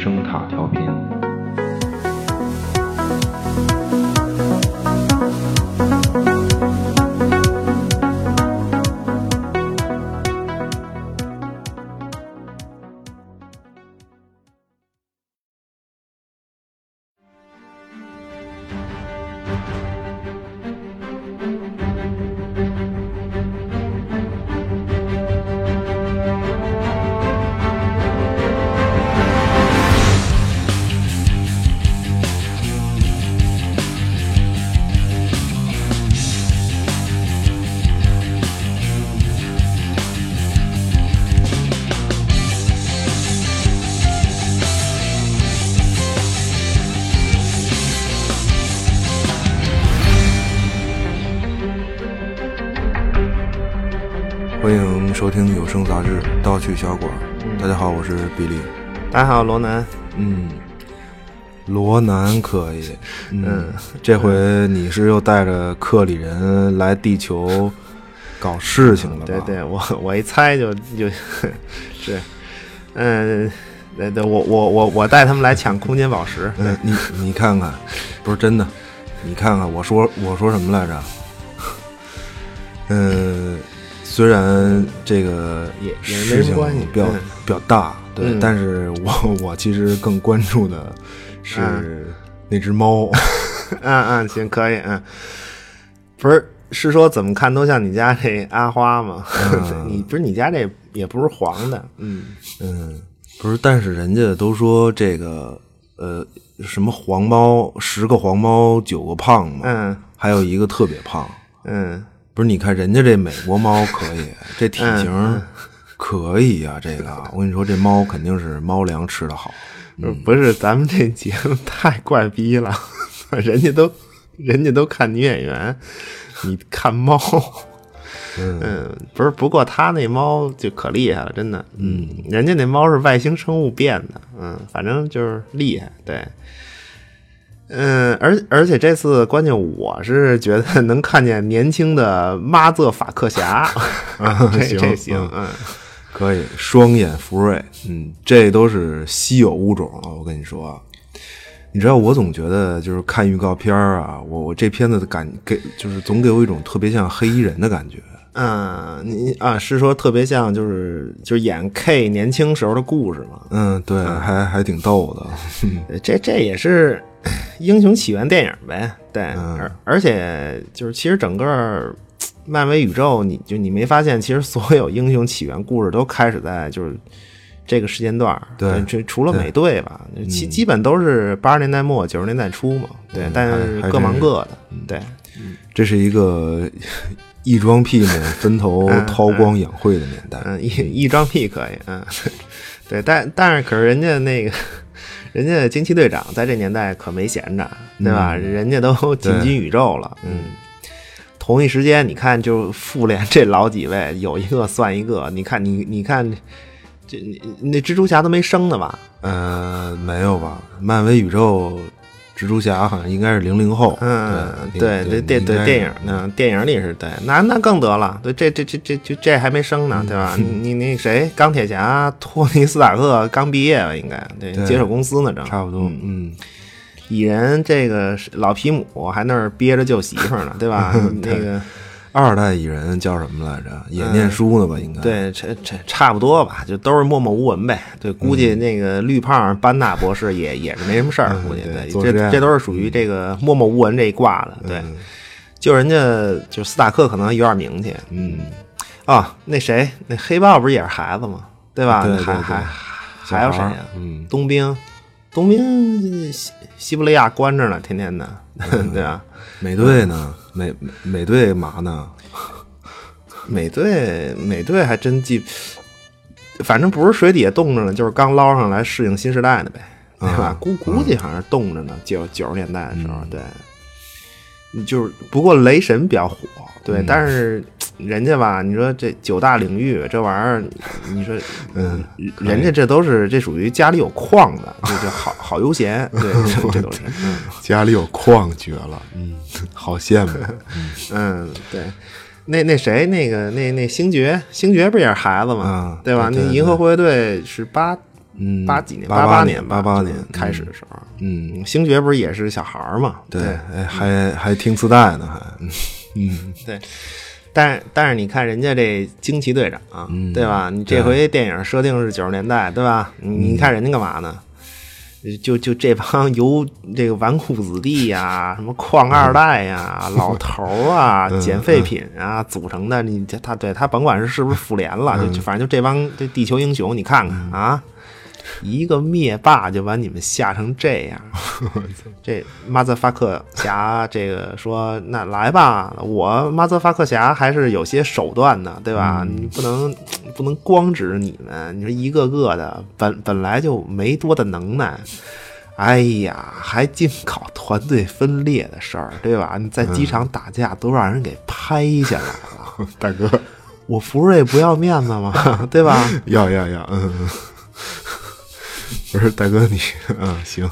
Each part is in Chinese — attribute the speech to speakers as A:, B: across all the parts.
A: 声塔调频。
B: 杂志《盗趣小馆》。大家好，我是比利。
C: 大家好，罗南。
B: 嗯，罗南可以。嗯，这回你是又带着克里人来地球搞事情了吧？
C: 对对，我我一猜就就，是，嗯，对对，我我我我带他们来抢空间宝石。
B: 嗯，你你看看，不是真的，你看看，我说我说什么来着？嗯。虽然这个
C: 也也
B: 事情比较比较大，对，但是我我其实更关注的是那只猫。
C: 嗯 嗯，行，可以，嗯，不是是说怎么看都像你家这阿花吗？你不是你家这也不是黄的，
B: 嗯。嗯，不是，但是人家都说这个呃什么黄猫十个黄猫九个胖嘛，
C: 嗯，
B: 还有一个特别胖，
C: 嗯。
B: 不是，你看人家这美国猫可以，这体型可以呀。这个我跟你说，这猫肯定是猫粮吃的好。
C: 不是，咱们这节目太怪逼了，人家都人家都看女演员，你看猫。嗯，不是，不过他那猫就可厉害了，真的。嗯，人家那猫是外星生物变的，嗯，反正就是厉害，对。嗯，而而且这次关键我是觉得能看见年轻的妈泽法克侠，这这行，嗯，
B: 可以双眼福瑞，嗯，这都是稀有物种了。我跟你说，你知道我总觉得就是看预告片啊，我我这片子的感给就是总给我一种特别像黑衣人的感觉。
C: 嗯，你啊是说特别像就是就是演 K 年轻时候的故事吗？
B: 嗯，对，还还挺逗的。
C: 这这也是。英雄起源电影呗，对，而而且就是其实整个漫威宇宙，你就你没发现，其实所有英雄起源故事都开始在就是这个时间段
B: 对，
C: 这除了美队吧，基基本都是八十年代末九十年代初嘛，对，但是各忙各的，对，
B: 这是一个异装癖们分头韬光养晦的年代，
C: 嗯，异异装癖可以，嗯，对，但但是可是人家那个。人家惊奇队长在这年代可没闲着，对吧？人家都进军宇宙了。嗯，同一时间，你看，就复联这老几位，有一个算一个。你看，你你看，这那蜘蛛侠都没生呢吧？
B: 呃，没有吧？漫威宇宙。蜘蛛侠好像应该是零零后，
C: 嗯，对对电对电影，嗯，电影里是对，那那更得了，对，这这这这这这还没生呢，对吧？你 你谁？钢铁侠托尼斯塔克刚毕业吧，应该对，接手公司呢，正
B: 差不多，嗯，
C: 蚁人这个老皮姆还那儿憋着救媳妇呢，对吧？那个。
B: 二代蚁人叫什么来着？也念书呢吧？应该
C: 对，这这差不多吧，就都是默默无闻呗。对，估计那个绿胖班纳博士也也是没什么事儿，估计对，这这都是属于这个默默无闻这一挂的。对，就人家就斯塔克可能有点名气。嗯，啊，那谁，那黑豹不是也是孩子吗？对吧？还还还有谁呀？嗯，冬兵，冬兵西西伯利亚关着呢，天天的，对吧？
B: 美队呢？美美队嘛呢？
C: 美队美队还真记，反正不是水底下冻着呢，就是刚捞上来适应新时代的呗，对吧？估估计好像是冻着呢，九九十年代的时候，对。就是不过雷神比较火，对，但是人家吧，你说这九大领域这玩意儿，你说，嗯，人家这都是这属于家里有矿的，这就好好悠闲，对，这 都是
B: 家里有矿绝了，嗯，好羡慕，
C: 嗯，对，那那谁那个那那星爵，星爵不也是孩子吗？对吧？那银河护卫队是八
B: 嗯
C: 八几年
B: ，88
C: 八
B: 年
C: 年吧
B: ，88
C: 就是
B: 年
C: 开始的时候，
B: 嗯，
C: 星爵不是也是小孩儿嘛？
B: 对，哎，还还听磁带呢，还，嗯。嗯。
C: 对，但是但是你看人家这惊奇队长、
B: 嗯
C: 对吧？你这回电影设定是九十年代，对吧？你看人家干嘛呢？就就这帮由这个纨绔子弟呀、什么矿二代呀、
B: 嗯
C: 老头儿啊、捡废品啊组成的，你这他对他甭管是是不是复联了，就反正就这帮这地球英雄，你看看啊，一个灭霸就把你们吓成这样。这马泽发克侠这个说，那来吧，我马泽发克侠还是有些手段的，对吧？你不能不能光指你们，你说一个个的本本来就没多大能耐。哎呀，还净搞团队分裂的事儿，对吧？你在机场打架都让人给拍下来了，
B: 大哥，
C: 我福瑞不要面子吗？对吧？
B: 要要要，嗯，嗯不是大哥你，嗯，行，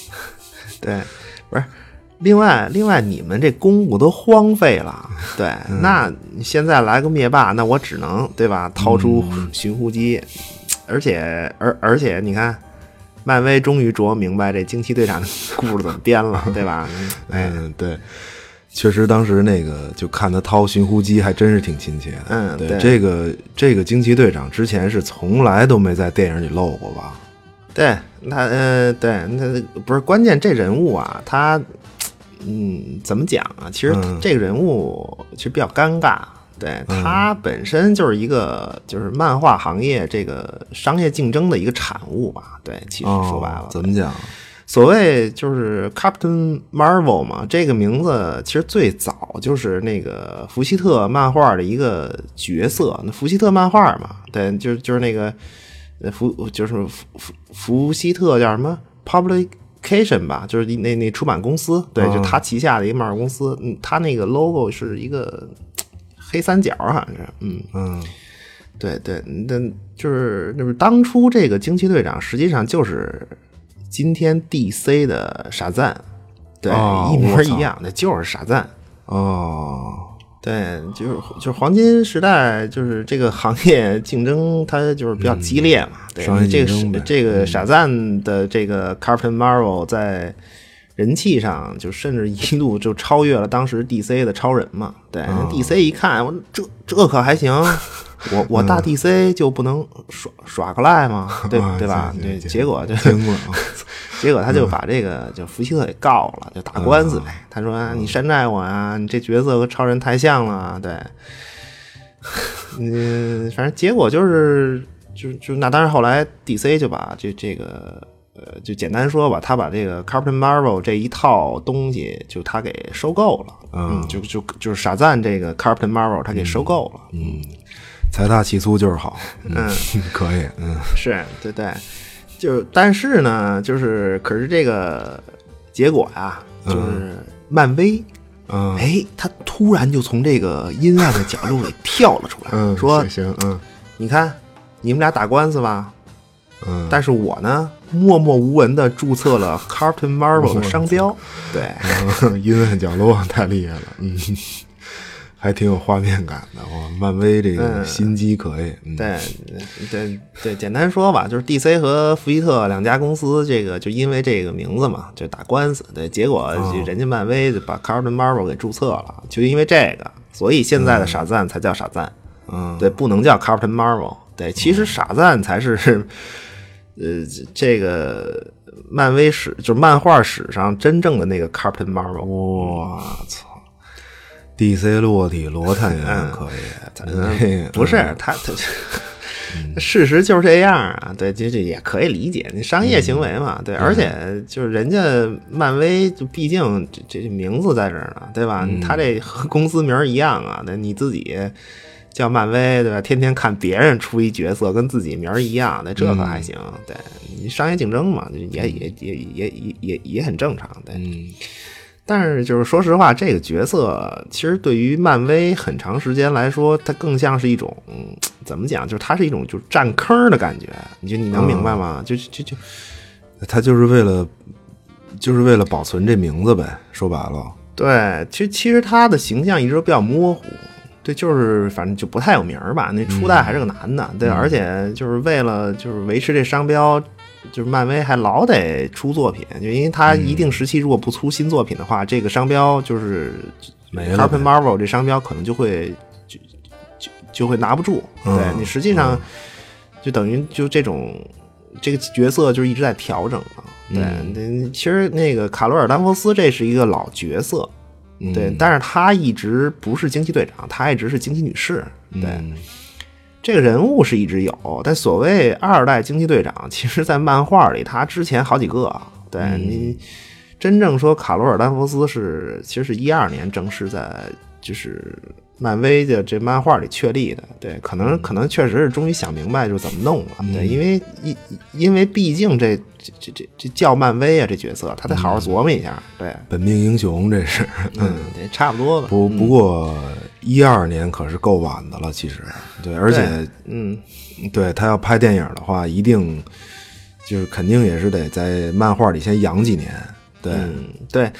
C: 对，不是。另外，另外，你们这公务都荒废了，对，那现在来个灭霸，那我只能对吧？掏出寻呼机，而且，而而且，你看，漫威终于琢磨明白这惊奇队长的 故事怎么编了，对吧？哎，
B: 嗯，对，确实当时那个就看他掏寻呼机，还真是挺亲切的。对，
C: 嗯对
B: 这个这个惊奇队长之前是从来都没在电影里露过吧？
C: 对他，呃，对，那不是关键，这人物啊，他，嗯，怎么讲啊？其实
B: 嗯
C: 这个人物其实比较尴尬。对他本身就是一个就是漫画行业这个商业竞争的一个产物吧。对，其实说白了
B: 哦，，怎么讲？
C: 所谓就是 Captain Marvel 嘛，这个名字其实最早就是那个福希特漫画的一个角色。那福希特漫画嘛，对，就是就是那个呃福就是福福福希特叫什么 Publication 吧，就是那那出版公司，对，
B: 哦
C: 就他旗下的一个漫画公司。嗯，他那个 logo 是一个黑三角，好像是，嗯。
B: 嗯
C: 对对，那就是那不是当初这个惊奇队长，实际上就是今天 DC 的傻赞，对，
B: 哦
C: 一模一样那，就是傻赞。
B: 哦，
C: 对，就是就是黄金时代，就是这个行业竞争，它就是比较激烈嘛。对，
B: 嗯对
C: 这个这个傻赞的这个 Captain Marvel 在人气上，就甚至一度就超越了当时 DC 的超人嘛。对、
B: 哦
C: d c 一看，我这这可还行，我我大 DC 就不能耍耍个赖吗？对
B: 啊
C: 对吧？对，结果就 结果他就把这个就福希特给告了，就打官司。呗。他说、啊你山寨我啊，你这角色和超人太像了，对。嗯，反正结果就是，就就那当然，后来 DC 就把这这个呃，就简单说吧，他把这个 Captain Marvel 这一套东西就他给收购了，嗯，就就就是傻赞这个 Captain Marvel 他给收购了，嗯，
B: 财大气粗就是好，
C: 嗯，
B: 可以，嗯。
C: 是对对，就但是呢，就是可是这个结果呀、就是漫威。
B: 嗯。
C: 哎，他突然就从这个阴暗的角落里跳了出来，
B: 嗯，
C: 说
B: 行行，嗯：“
C: 你看，你们俩打官司吧，
B: 嗯，
C: 但是我呢，默默无闻的注册了 Captain Marvel 的商标。对，
B: 嗯 阴暗角落太厉害了，嗯，还挺有画面感的哇！漫威这个
C: 嗯
B: 心机可以，嗯，
C: 对，对，对，简单说吧，就是 DC 和福伊特两家公司，这个就因为这个名字嘛，就打官司。对，结果人家漫威就把 Captain Marvel 给注册了，就因为这个，所以现在的傻赞才叫傻赞。
B: 嗯，
C: 对，不能叫 Captain Marvel。对，其实傻赞才是，呃，这个漫威史就是漫画史上真正的那个 Captain Marvel。
B: 我操！DC 落体罗探员可以，咱这
C: 不是他他。事实就是这样啊，对，这这也可以理解，你商业行为嘛，对，而且就是人家漫威，就毕竟这这名字在这儿呢，对吧？他这和公司名儿一样啊，那，你自己叫漫威，对吧？天天看别人出一角色跟自己名儿一样，那，这可还行，对你商业竞争嘛，也也也也也也也很正常，对。
B: 嗯
C: 但是就是说实话，这个角色其实对于漫威很长时间来说，它更像是一种、嗯、怎么讲？就是它是一种就是占坑的感觉。你就你能明白吗？就就就
B: 他就是为了，就是为了保存这名字呗，说白了，
C: 对，其实其实他的形象一直都比较模糊。对，就是反正就不太有名儿吧。那初代还是个男的，对，而且就是为了就是维持这商标，就是漫威还老得出作品，就因为他一定时期如果不出新作品的话，这个商标就是
B: 没了
C: Captain Marvel 这商标可能就会就就就会拿不住。
B: 嗯
C: 对你实际上就等于就这种这个角色就是一直在调整嘛。对，
B: 嗯
C: 其实那个卡罗尔·丹佛斯这是一个老角色，
B: 嗯
C: 对，但是他一直不是惊奇队长，他一直是惊奇女士。对，
B: 嗯
C: 这个人物是一直有，但所谓二代惊奇队长，其实在漫画里他之前好几个。对、你真正说卡罗尔·丹佛斯是，其实是一二年正式在就是漫威的这漫画里确立的。对，可能可能确实是终于想明白就是怎么弄了。对，因为因因为毕竟这这这这这叫漫威啊，这角色他得好好琢磨一下。对，
B: 本命英雄这是，
C: 嗯，对，差不多吧。
B: 不不过一二年可是够晚的了，其实对，而且
C: 嗯，
B: 对他要拍电影的话，一定就是肯定也是得在漫画里先养几年，对，
C: 嗯，对，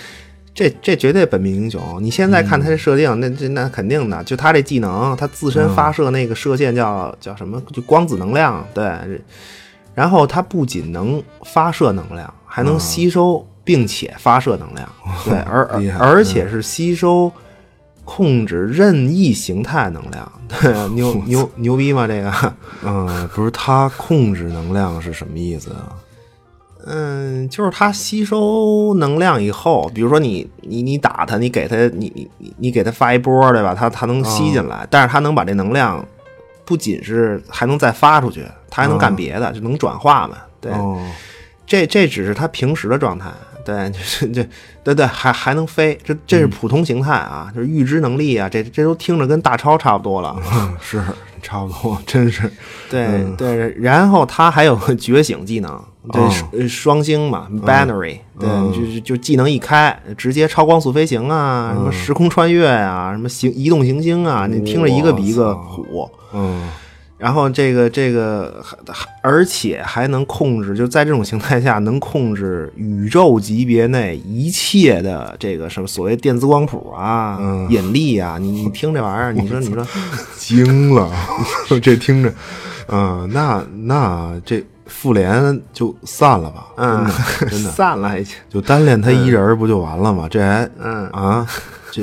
C: 这这绝对本命英雄。你现在看他这设定，那这那肯定的，就他这技能，他自身发射那个射线叫、叫什么？就光子能量，对。然后他不仅能发射能量，还能吸收并且发射能量，对，而而且是吸收。控制任意形态能量，对，牛牛牛逼吗？这个，
B: 嗯，不是他控制能量是什么意思啊？
C: 嗯，就是它吸收能量以后，比如说你你你打它，你给它你你你你给它发一波，对吧？它它能吸进来，但是它能把这能量不仅是还能再发出去，它还能干别的，就能转化嘛。对，
B: 哦，
C: 这这只是它平时的状态。对，就是这，对对，还还能飞，这这是普通形态啊，就是预知能力啊，这这都听着跟大超差不多了。
B: 是差不多，真是，
C: 对、对，然后它还有个 觉醒技能，对、双星嘛，binary，、对，就就就技能一开，直接超光速飞行啊，什么时空穿越啊，什么行移动行星啊，你听着一个比一个虎。
B: 嗯
C: 然后这个这个还还而且还能控制，就在这种形态下能控制宇宙级别内一切的这个什么所谓电子光谱啊、
B: 嗯。
C: 引力啊，你你听这玩意儿，你说你说，
B: 惊了，这听着，嗯，那那这复联就散了吧？
C: 嗯，
B: 真的，
C: 散了已经，
B: 就单练他一人不就完了吗？这还
C: 嗯。
B: 啊，这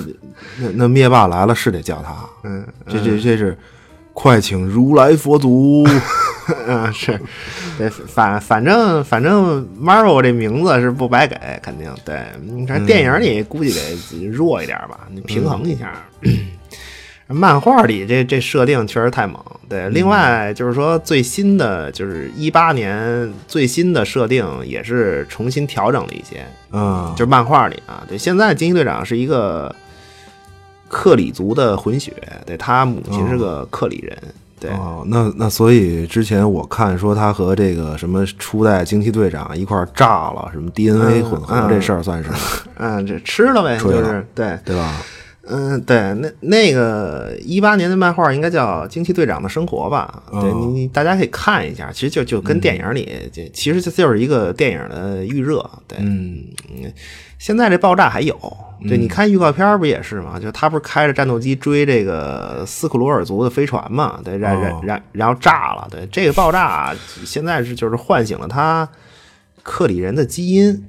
B: 那那灭霸来了是得叫他，
C: 嗯
B: 这这这是快请如来佛祖，
C: 嗯，是，对，反反正反正 Marvel 这名字是不白给，肯定对。你看电影里估计得弱一点吧，你平衡一下。漫画里这这设定确实太猛，对。另外就是说最新的就是一八年最新的设定也是重新调整了一些，
B: 嗯，
C: 就是漫画里啊，对。现在惊奇队长是一个克里族的混血，对他母亲是个克里人，对。
B: 哦，那那所以之前我看说他和这个什么初代惊奇队长一块儿炸了，什么 DNA 混合这事儿算是，
C: 嗯，这吃了呗，
B: 了
C: 就是对，
B: 对吧？
C: 嗯，对，那那个一八年的漫画应该叫《惊奇队长的生活》吧？对
B: 哦
C: 你你大家可以看一下，其实就就跟电影里，这其实这就是一个电影的预热。对，
B: 嗯
C: 现在这爆炸还有，对，你看预告片不也是吗？就他不是开着战斗机追这个斯库罗尔族的飞船嘛？对，然然
B: 哦
C: 然然后炸了。对，这个爆炸现在是就是唤醒了他克里人的基因。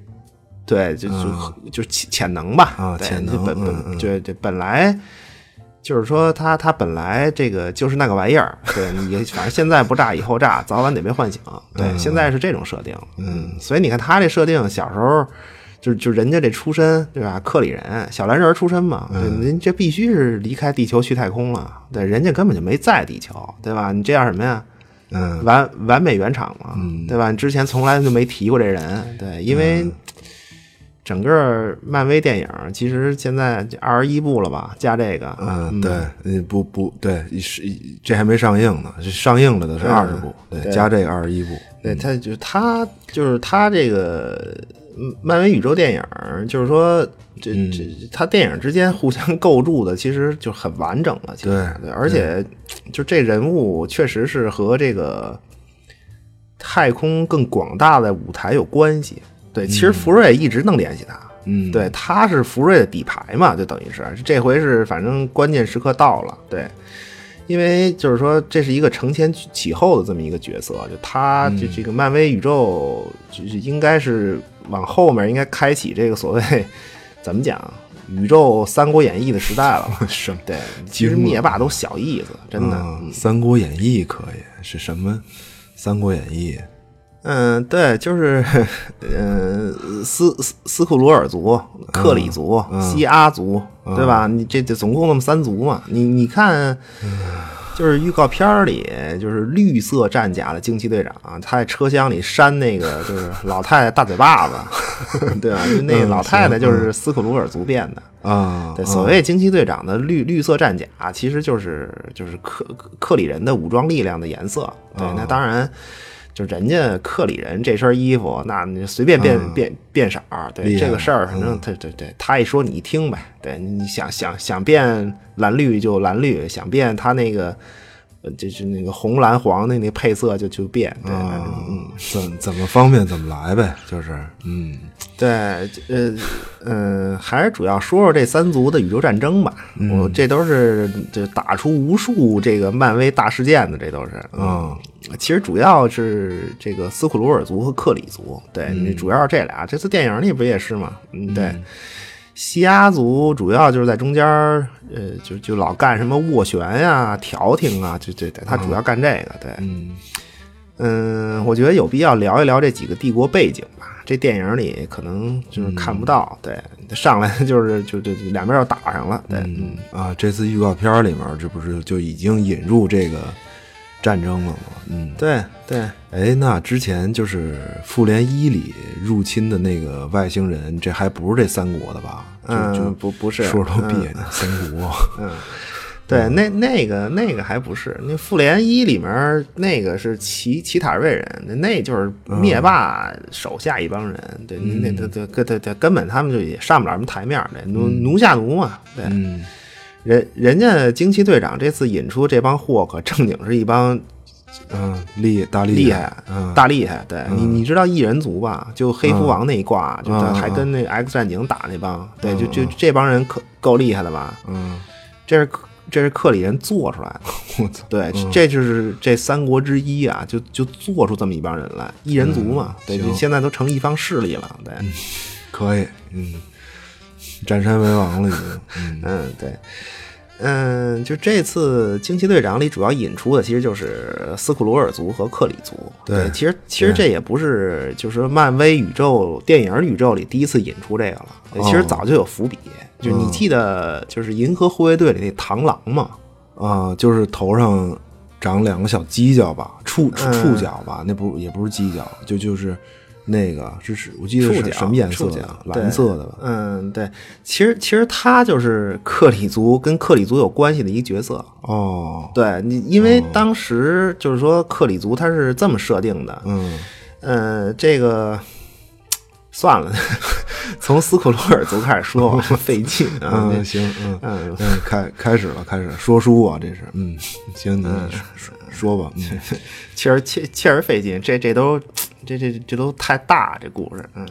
C: 对，就就就潜潜能吧，
B: 啊潜能
C: 就本本对对，本来就是说他他本来这个就是那个玩意儿，对你反正现在不炸，以后炸，早晚得被唤醒。对，现在是这种设定，嗯，所以你看他这设定，小时候就就人家这出身，对吧？克里人，小蓝人出身嘛，对，您这必须是离开地球去太空了，对，人家根本就没在地球，对吧？你这样什么呀？
B: 嗯
C: 完完美原厂嘛，对吧？你之前从来就没提过这人，对，因为整个漫威电影其实现在二十一部了吧，加这个，
B: 嗯，对，呃不不对，是这还没上映呢，这上映了的是二十部，对，
C: 对。
B: 加这个二十一部，
C: 对，他就他就是他这个嗯漫威宇宙电影，就是说这这他电影之间互相构筑的，其实就很完整了。其实。
B: 对
C: 对，而且就这人物确实是和这个太空更广大的舞台有关系。对，其实福瑞一直能联系他。
B: 嗯，
C: 对，他是福瑞的底牌嘛，就等于是这回是反正关键时刻到了，对，因为就是说这是一个承前启后的这么一个角色，就他这这个漫威宇宙就是应该是往后面应该开启这个所谓怎么讲宇宙《三国演义》的时代了吧，
B: 什么？
C: 对，其实灭霸都小意思，真的，《
B: 三国演义》可以是什么？《三国演义》
C: 嗯，对，就是，嗯，斯斯斯库鲁尔族、克里族、西阿族，对吧？你这这总共那么三族嘛？你你看，就是预告片里，就是绿色战甲的惊奇队长，他在车厢里扇那个就是老太太大嘴巴子，对吧？那老太太就是斯库鲁尔族变的
B: 啊。
C: 对，所谓惊奇队长的绿绿色战甲，其实就是就是克克里人的武装力量的颜色。对，那当然。就人家克里人这身衣服，那你随便变变变色儿，对这个事儿，反正他对对，他一说你一听呗，对，你想想想变蓝绿就蓝绿，想变他那个，就是那个红蓝黄的那配色就就变，对，嗯，
B: 怎怎么方便怎么来呗，就是，嗯，
C: 对，呃，嗯，还是主要说说这三族的宇宙战争吧，我这都是就打出无数这个漫威大事件的，这都是，嗯。其实主要是这个斯库鲁尔族和克里族，对你主要是这俩。这次电影里不也是吗？嗯，对。西亚族主要就是在中间，呃，就就老干什么斡旋呀、调停啊，就对对，他主要干这个。对，
B: 嗯
C: 嗯，我觉得有必要聊一聊这几个帝国背景吧。这电影里可能就是看不到，对，上来就 是就就两边要打上了。对，
B: 嗯啊，这次预告片里面这不是就已经引入这个。战争了嘛？嗯，
C: 对对。
B: 哎，那之前就是复联一里入侵的那个外星人，这还不是这三国的吧？
C: 嗯，不不是，
B: 说着都别扭。三国，
C: 嗯，对，那那个那个还不是那复联一里面那个是奇奇塔瑞人，那那就是灭霸手下一帮人。对，那那那根根根本他们就也上不了什么台面的，奴奴下奴嘛。对。人人家惊奇队长这次引出这帮货，可正经是一帮，
B: 嗯，厉大
C: 厉
B: 害，
C: 大厉害。对你，你知道异人族吧？就黑蝠王那一挂，就还跟那 X 战警打那帮，对，就就这帮人可够厉害的吧？
B: 嗯，
C: 这是这是克里人做出来的。
B: 我操，
C: 对，这就是这三国之一啊，就就做出这么一帮人来，异人族嘛。对，现在都成一方势力了。对，
B: 可以，嗯。占山为王了，已经。
C: 嗯，对，嗯，就这次惊奇队长里主要引出的，其实就是斯库鲁尔族和克里族。
B: 对，
C: 其实其实这也不是，就是漫威宇宙电影宇宙里第一次引出这个了。其实早就有伏笔，就你记得，就是《银河护卫队》里那螳螂吗？
B: 啊，就是头上长两个小犄角吧，触触角吧？那不也不是犄角，就就是。那个是是，我记得是什么颜色的？蓝色的吧？
C: 嗯，对。其实其实他就是克里族跟克里族有关系的一个角色。
B: 哦，
C: 对你，因为当时就是说克里族他是这么设定的。
B: 嗯，
C: 呃，这个算了，从斯库鲁尔族开始说费劲
B: 啊。行，嗯嗯嗯，开开始了，开始说书啊，这是。嗯，行，你说说吧。嗯，
C: 确实确确实费劲，这这都。这这这都太大，这故事，嗯。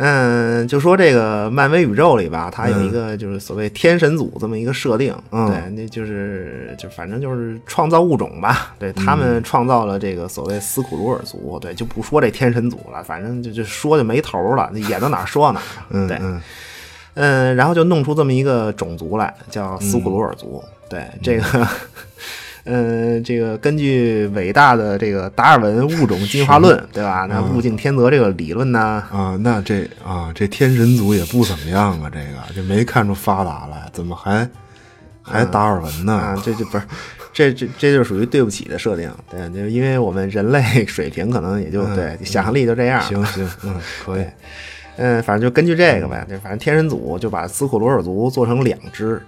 C: 嗯，就说这个漫威宇宙里吧，它有一个就是所谓天神组这么一个设定，对，那就是就反正就是创造物种吧，对他们创造了这个所谓斯库鲁尔族，对，就不说这天神组了，反正就就说就没头了，演到哪说哪，对，嗯，然后就弄出这么一个种族来，叫斯库鲁尔族，对，这个。嗯，这个根据伟大的这个达尔文物种进化论，对吧？那物竞天择这个理论呢？
B: 啊，那这啊，这天神族也不怎么样啊，这个就没看出发达来，怎么还还达尔文呢？
C: 啊，这就不是，这这这就属于对不起的设定，对，就因为我们人类水平可能也就对想象力就这样。
B: 行行，嗯，可以，
C: 嗯，反正就根据这个呗，就反正天神组就把斯库罗尔族做成两支。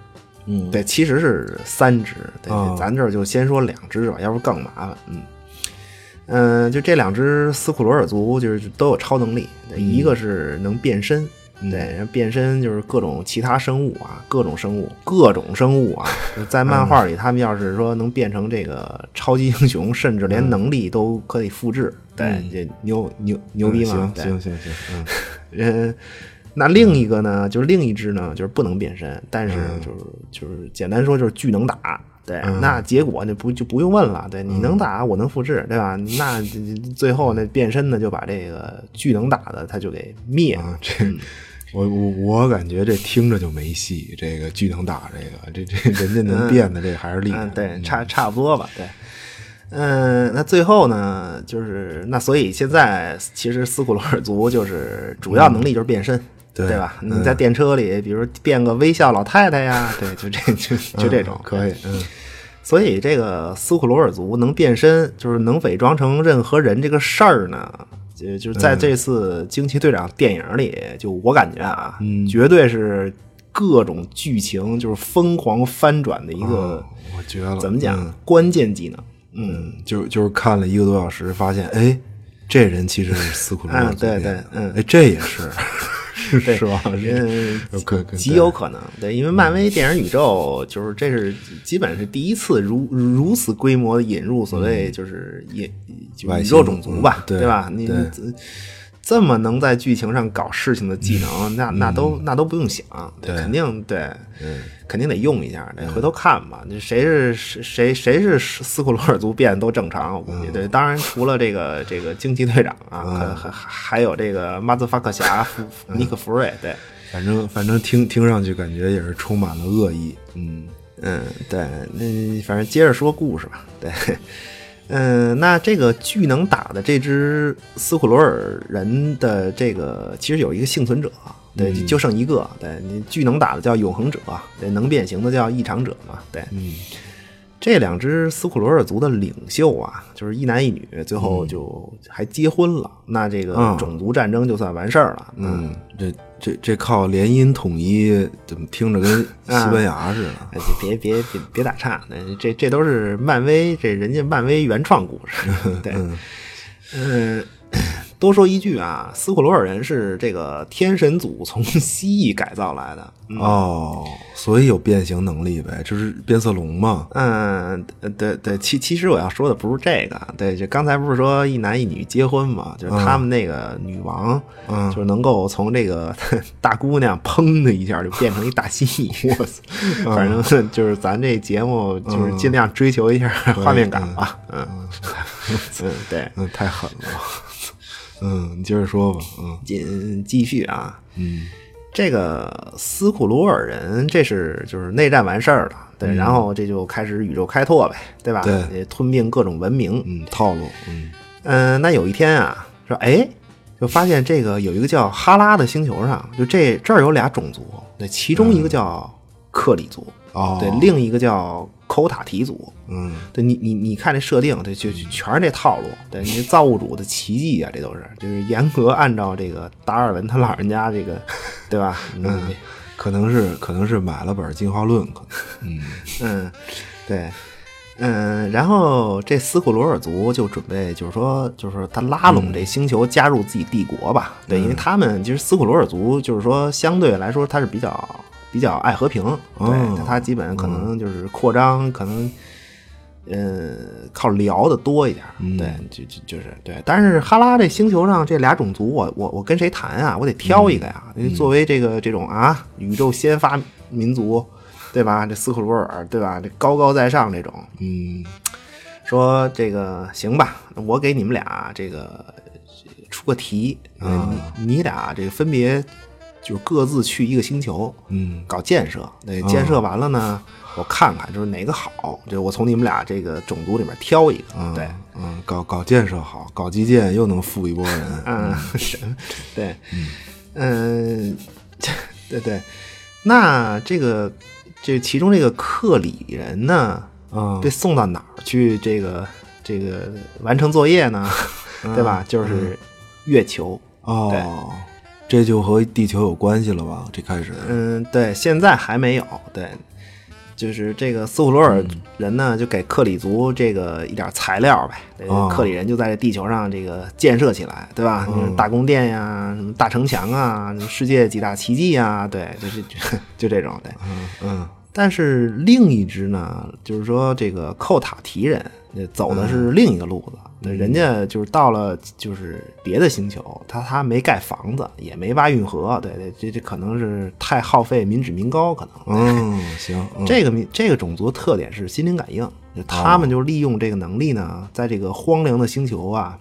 B: 嗯，
C: 对，其实是三只，对，咱这儿就先说两只吧，要不更麻烦。嗯，嗯，就这两只斯库罗尔族，就是都有超能力，一个是能变身，对，变身就是各种其他生物啊，各种生物，各种生物啊，在漫画里，他们要是说能变成这个超级英雄，甚至连能力都可以复制，对，这牛牛牛逼
B: 吗？行行行，
C: 嗯，那另一个呢，就是另一只呢，就是不能变身，但是就是就是简单说就是巨能打。对，那结果那不就不用问了。对，你能打，我能复制，对吧？那最后那变身呢，就把这个巨能打的他就给灭了。
B: 这我我我感觉这听着就没戏。这个巨能打这个，这这人家能变的这还是厉害。
C: 对，差差不多吧。对，嗯，那最后呢，就是那所以现在其实斯库罗尔族就是主要能力就是变身。对吧？你在电车里，比如变个微笑老太太呀，对，就这就就这种
B: 可以。嗯，
C: 所以这个斯库罗尔族能变身，就是能伪装成任何人这个事儿呢，就就是在这次惊奇队长电影里，就我感觉啊，绝对是各种剧情就是疯狂翻转的一个，
B: 我觉得
C: 怎么讲关键技能。
B: 嗯，就就是看了一个多小时，发现哎，这人其实是斯库鲁尔
C: 族，对对，嗯，
B: 哎，这也是。
C: 是
B: 吧？
C: 嗯，
B: 可
C: 极有可能。对，因为漫威电影宇宙就是这是基本是第一次如如此规模的引入所谓就是引宇宙种族吧，对吧？你这么能在剧情上搞事情的技能，那那都那都不用想，肯定对。肯定得用一下，得回头看吧。那谁是谁谁是斯库罗尔族变都正常，我估计。对，当然除了这个这个惊奇队长啊，还还有这个马兹法克侠尼克弗瑞。对，
B: 反正反正听听上去感觉也是充满了恶意。
C: 嗯嗯，对，那反正接着说故事吧。对，嗯，那这个巨能打的这只斯库罗尔人的这个其实有一个幸存者。对，就剩一个。对你巨能打的叫永恒者，对，能变形的叫异常者嘛。对，
B: 嗯，
C: 这两只斯库罗尔族的领袖啊，就是一男一女，最后就还结婚了。那这个种族战争就算完事儿了。
B: 嗯，这这这靠联姻统一，怎么听着跟 西班牙似的？
C: 别别别别打岔，这这都是漫威，这人家漫威原创故事。对，嗯。多说一句啊，斯库罗尔人是这个天神组从蜥蜴改造来的
B: 哦，所以有变形能力呗，就是变色龙嘛。
C: 嗯，对对，其其实我要说的不是这个，对，就刚才不是说一男一女结婚嘛，就是他们那个女王，
B: 嗯，
C: 就是能够从这个 大姑娘砰的一下就变成一大蜥蜴。我操，反正就是咱这节目就是尽量追求一下画面感吧。嗯嗯，对，
B: 嗯，太狠了。嗯，你接着说吧。嗯，
C: 继继续啊。
B: 嗯，
C: 这个斯库鲁尔人，这是就是内战完事儿了，对，然后这就开始宇宙开拓呗，对吧？
B: 对，
C: 吞并各种文明，
B: 嗯，套路，
C: 嗯嗯。那有一天啊，说哎，就发现这个有一个叫哈拉的星球上，就这这儿有俩种族，那，其中一个叫克里族，
B: 哦，
C: 对，另一个叫。口塔提族，
B: 嗯，
C: 对你你你看这设定，这就全是这套路，对你造物主的奇迹啊，这都是就是严格按照这个达尔文他老人家这个，对吧？
B: 嗯，可能是可能是买了本进化论，可能，嗯
C: 嗯，对，嗯，然后这斯库罗尔族就准备就是说就是他拉拢这星球加入自己帝国吧，对，因为他们其实斯库罗尔族就是说相对来说他是比较。比较爱和平，对他基本可能就是扩张，可能，呃，靠聊的多一点，对，就就就是对。但是哈拉这星球上这俩种族，我我我跟谁谈啊？我得挑一个呀。作为这个这种啊，宇宙先发民族，对吧？这斯库鲁尔，对吧？这高高在上这种，
B: 嗯，
C: 说这个行吧，我给你们俩这个出个题，你俩这个分别。就是各自去一个星球，
B: 嗯，
C: 搞建设。那建设完了呢，我看看就是哪个好，就我从你们俩这个种族里面挑一个。对，
B: 嗯，搞搞建设好，搞基建又能富一波人。
C: 嗯，对，嗯，对对。那这个这其中这个克里人呢，被送到哪儿去？这个这个完成作业呢？对吧？就是月球。
B: 哦。这就和地球有关系了吧？这开始，
C: 嗯，对，现在还没有，对，就是这个斯普罗尔人呢，就给克里族这个一点材料呗，克里人就在这地球上这个建设起来，对吧？大宫殿呀，什么大城墙啊，世界几大奇迹呀，对，就是 就这种，对，
B: 嗯嗯，
C: 但是另一支呢，就是说这个寇塔提人呃走的是另一个路子，那人家就是到了就是别的星球，他他没盖房子，也没挖运河，对对，这这可能是太耗费民脂民膏，可能。
B: 嗯，行，嗯
C: 这个民这个种族特点是心灵感应，他们就利用这个能力呢，在这个荒凉的星球啊，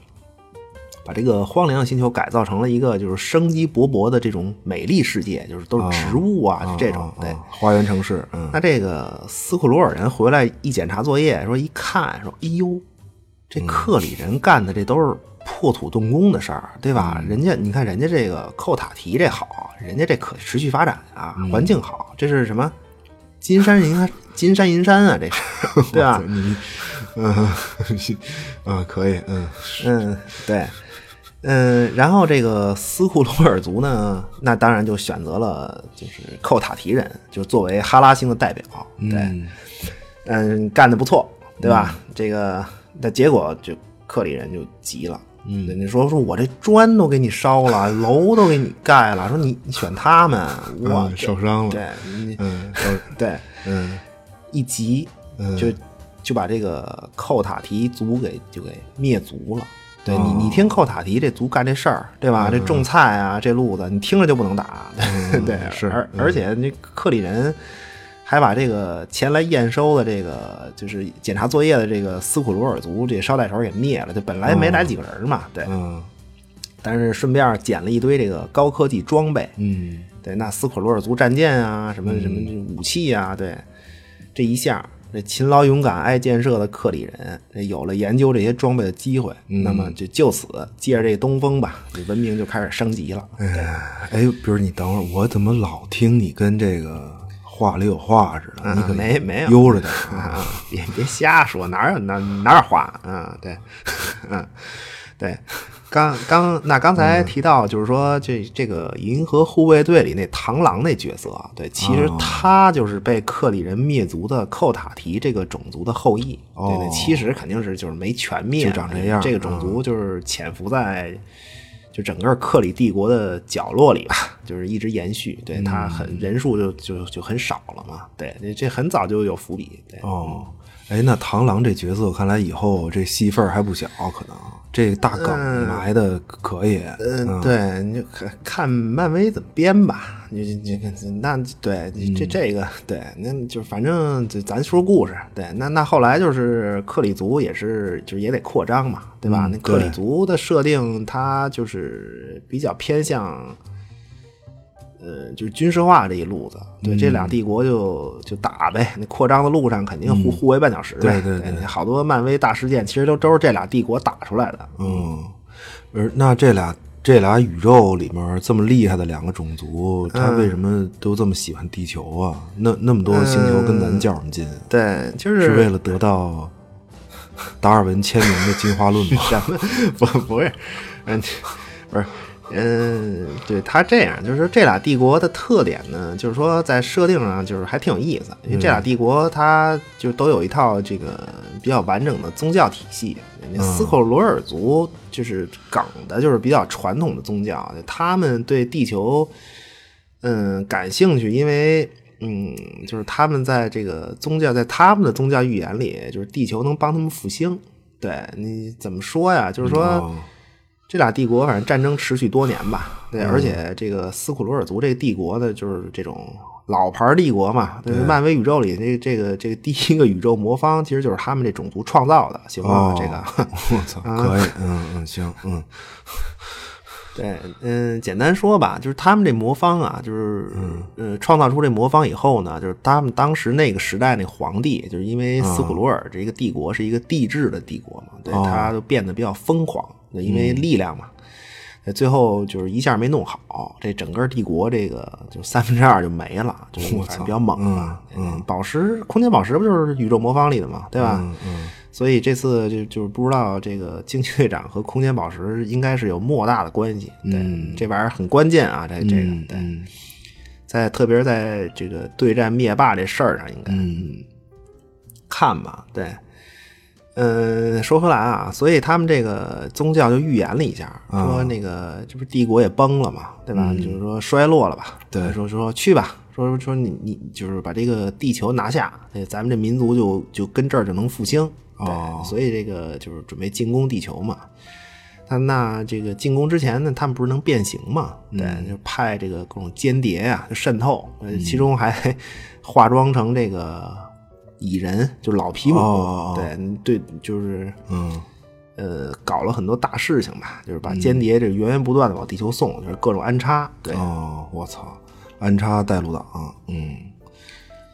C: 把这个荒凉的星球改造成了一个就是生机勃勃的这种美丽世界，就是都是植物啊，就这种。对，
B: 啊花园城市，嗯，
C: 那这个斯库鲁尔人回来一检查作业，说一看，说：“哎呦，这克里人干的这都是破土动工的事儿，对吧？人家你看人家这个寇塔提这好，人家这可持续发展啊，环境好，这是什么？金山银山，金山银山啊，这是 对吧？
B: 你，嗯，嗯，可以，嗯，
C: 嗯，对，嗯，然后这个斯库鲁尔族呢，那当然就选择了就是寇塔提人，就作为哈拉星的代表，对，
B: 嗯
C: 嗯，干得不错，对吧？这个那结果就克里人就急了，
B: 嗯
C: 人家说说我这砖都给你烧了，楼都给你盖了，说你你选他们，我
B: 嗯受伤了
C: 对，你
B: 嗯
C: 对，
B: 嗯
C: 一急
B: 嗯
C: 就就把这个寇塔提族给就给灭族了。对
B: 哦
C: 你，你听寇塔提这族干这事儿，对吧？这种菜啊，这路子，你听着就不能打。对，
B: 是
C: 而而且那克里人还把这个前来验收的这个就是检查作业的这个斯库鲁尔族这捎带手给灭了。就本来没来几个人嘛，对，
B: 嗯
C: 但是顺便捡了一堆这个高科技装备，
B: 嗯
C: 对，那斯库鲁尔族战舰啊，什么什么武器啊，对，这一下，这勤劳勇敢、爱建设的克里人，这有了研究这些装备的机会，那么就就此借着这东风吧，这文明就开始升级了。
B: 哎，比如你等会儿，我怎么老听你跟这个话里有话似的？你
C: 没没有
B: 悠着点
C: 别别瞎说，哪有哪哪有话？嗯，对，嗯，对。刚刚那刚才提到，就是说这这个银河护卫队里那螳螂那角色啊，对，其实他就是被克里人灭族的寇塔提这个种族的后裔。对对，其实肯定是就是没全灭，
B: 就长这样
C: 这个种族就是潜伏在就整个克里帝国的角落里吧，就是一直延续。对他很人数就就就很少了嘛。对，这这很早就有伏笔。对，
B: 哦，哎，那螳螂这角色看来以后这戏份还不小，可能这大梗埋的可以。
C: 嗯，对，你就看看漫威怎么编吧。你你你那对你这这个对，那就反正就咱说故事。对，那那后来就是克里族也是，就是也得扩张嘛，对吧？
B: 嗯
C: 那克里族的设定，它就是比较偏向。呃，就是军事化这一路子，对、这
B: 嗯
C: 俩帝国就就打呗。那扩张的路上肯定互、互为绊脚石呗。
B: 对对对
C: 对，好多漫威大事件其实都都是这俩帝国打出来的。
B: 嗯，而那这俩这俩宇宙里面这么厉害的两个种族，他为什么都这么喜欢地球啊？那那么多星球跟咱较什么劲？
C: 对，就是
B: 是为了得到达尔文签名的进化论吗？
C: 不不是，嗯，不是，嗯，对他这样，就是说这俩帝国的特点呢，就是说在设定上就是还挺有意思，因为这俩帝国它就都有一套这个比较完整的宗教体系。那斯克罗尔族就是梗的，就是比较传统的宗教，他们对地球嗯感兴趣，因为。嗯，就是他们在这个宗教，在他们的宗教预言里，就是地球能帮他们复兴。对你怎么说呀？就是说，
B: 哦
C: 这俩帝国反正战争持续多年吧，对，而且这个斯库鲁尔族这个帝国呢，就是这种老牌帝国嘛，对，漫威宇宙里这这个这个第一个宇宙魔方，其实就是他们这种族创造的，行吗？
B: 哦
C: 这个，
B: 我操，可以，嗯嗯，行，嗯
C: 对，嗯，简单说吧，就是他们这魔方啊，就是呃，创造出这魔方以后呢，就是他们当时那个时代那皇帝，就是因为斯普鲁尔这个帝国是一个帝制的帝国嘛，对，
B: 哦
C: 他就变得比较疯狂，对因为力量嘛。呃最后就是一下没弄好，这整个帝国这个就三分之二就没了，就是比较猛了。
B: 嗯嗯
C: 宝石、空间宝石不就是宇宙魔方里的嘛，对吧？
B: 嗯嗯，
C: 所以这次就就是不知道这个惊奇队长和空间宝石应该是有莫大的关系，对，
B: 嗯
C: 这玩意儿很关键啊，这这个对，在特别是在这个对战灭霸这事儿上，应该
B: 嗯
C: 看吧，对。嗯，说回来啊，所以他们这个宗教就预言了一下，说那个这不是帝国也崩了嘛，对吧？就是说衰落了吧？
B: 对
C: 说说去吧，说说你你就是把这个地球拿下，对，咱们这民族就就跟这儿就能复兴。对，
B: 哦
C: 所以这个就是准备进攻地球嘛。他那这个进攻之前呢，他们不是能变形嘛？对，就派这个各种间谍呀、就渗透，呃其中还化妆成这个蚁人，就老皮姆。
B: 哦
C: 对对，就是
B: 嗯
C: 呃，搞了很多大事情吧，就是把间谍这源源不断的往地球送，就是各种安插。对，
B: 哦，我操，安插带路党，嗯，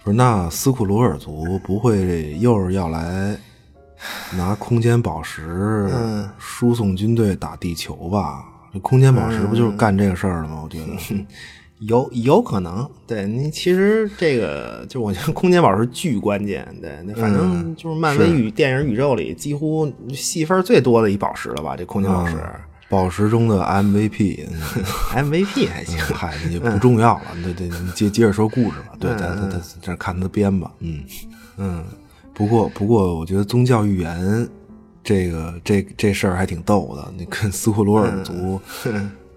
B: 说那斯库鲁尔族不会又是要来拿空间宝石
C: 嗯
B: 输送军队打地球吧？这空间宝石不就是干这个事儿的吗？我觉得，
C: 有有可能，对你其实这个就我觉得空间宝石巨关键，对，那反正就是漫威宇电影宇宙里几乎戏份最多的一宝石了吧？这空间宝石、
B: 宝石中的 MVP，嗯
C: MVP 还行，
B: 嗨，也不重要了，对对，你接接着说故事吧。对，咱咱咱这看他编吧，嗯嗯。不过不过，我觉得宗教预言这个这这事儿还挺逗的。你看斯库鲁尔族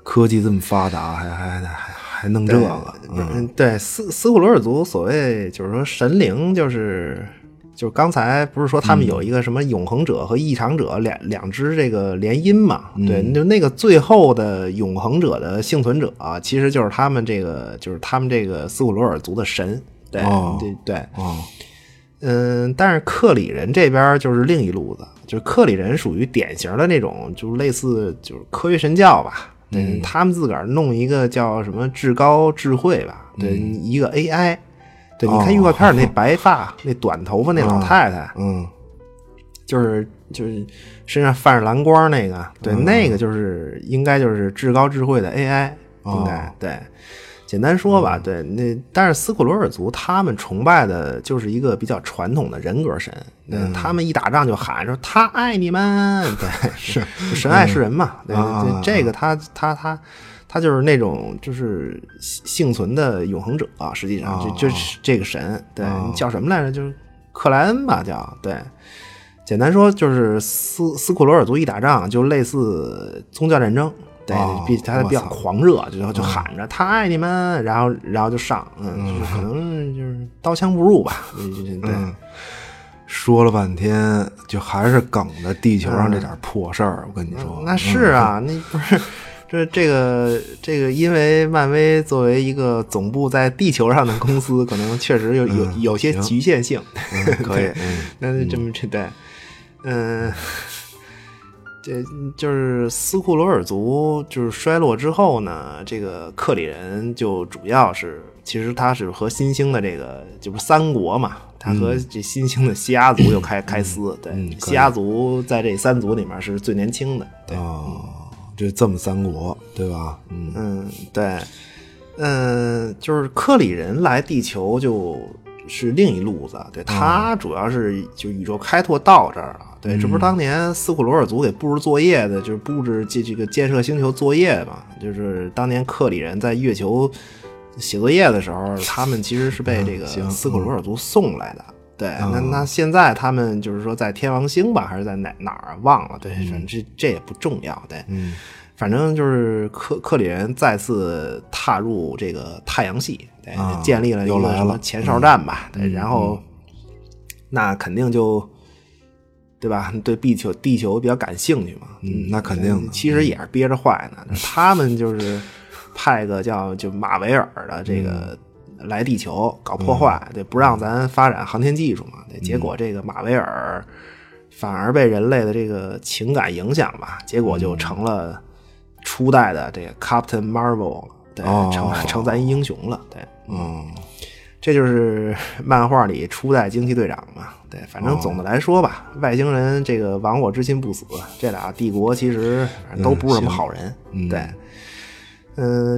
B: 科技这么发达，还还还还还弄这个，
C: 嗯，对，斯斯库罗尔族所谓就是说神灵，就是就是刚才不是说他们有一个什么永恒者和异常者两两只这个联姻嘛？对，就那个最后的永恒者的幸存者啊，其实就是他们这个就是他们这个斯库罗尔族的神。对，
B: 哦
C: 对对，
B: 哦
C: 嗯，但是克里人这边就是另一路子，就是克里人属于典型的那种，就是类似就是科学神教吧。嗯，他们自个儿弄一个叫什么至高智慧吧，对，一个 AI。对，你看预告片里那白发、那短头发那老太太，
B: 嗯
C: 就是就是身上泛着蓝光那个，对，那个就是应该就是至高智慧的 AI，应该、对。简单说吧，对，那但是斯库罗尔族他们崇拜的就是一个比较传统的人格神，嗯，他们一打仗就喊说他爱你们，对，是神爱世人嘛，对，
B: 啊
C: 这这个他他他他就是那种就是幸存的永恒者啊，实际上就就是这个神，对，叫什么来着？就是克莱恩吧，叫对。简单说就是斯斯库罗尔族一打仗就类似宗教战争，对，
B: 哦
C: 比他比较狂热，就就喊着他爱你们，然后然后就上，嗯，就是可能就是刀枪不入吧，对。
B: 说了半天，就还是梗的地球上这点破事儿。我跟你说，
C: 那是啊，那不是这这个这个，因为漫威作为一个总部在地球上的公司，可能确实有有有些局限性，
B: 嗯 可以，嗯。
C: 那就这么这对，嗯。这就是斯库罗尔族就是衰落之后呢，这个克里人就主要是，其实他是和新兴的这个就是三国嘛，他和这新兴的西亚族又开开撕，对，西亚族在这三族里面是最年轻的，对，
B: 哦，这这么三国对吧？嗯
C: 嗯，对，嗯，就是克里人来地球就是另一路子，对他主要是就宇宙开拓到这儿了。对，这不是当年斯库罗尔族给布置作业的，就是布置这这个建设星球作业嘛？就是当年克里人在月球写作业的时候，他们其实是被这个斯库罗尔族送来的。对，那那现在他们就是说在天王星吧，还是在哪哪儿啊？忘了。对，反正这这也不重要。对，
B: 嗯
C: 反正就是克克里人再次踏入这个太阳系，对，
B: 啊
C: 建立了一个什么前哨站吧，对，然后那肯定就对吧？对地球地球比较感兴趣嘛，
B: 嗯，那肯定的。
C: 其实也是憋着坏呢。他们就是派个叫就马维尔的这个来地球搞破坏，对，不让咱发展航天技术嘛。对，结果这个马维尔反而被人类的这个情感影响吧，结果就成了初代的这个 Captain Marvel，对，
B: 哦
C: 成成咱英雄了，对。
B: 嗯
C: 这就是漫画里初代惊奇队长嘛。对，反正总的来说吧，外星人这个亡我之心不死，这俩帝国其实反正都不是什么好人。对，嗯，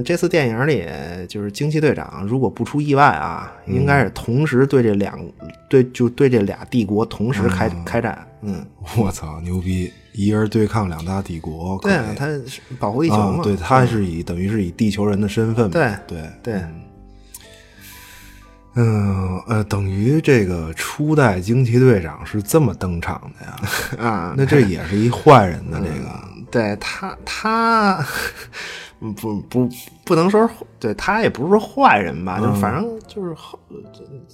C: 这次电影里就是惊奇队长，如果不出意外啊，应该是同时对这两对就对这俩帝国同时开、开战。嗯，
B: 我操，牛逼！一人对抗两大帝国，
C: 对啊，他是保护地球
B: 啊
C: 嘛。
B: 对，他是以等于是以地球人的身份，
C: 对
B: 对
C: 对，
B: 嗯呃，等于这个初代惊奇队长是这么登场的呀？
C: 啊，
B: 那这也是一坏人的，这个
C: 对他，他嗯不不不能说是对他也不是说坏人吧，就
B: 嗯。
C: 反正就是后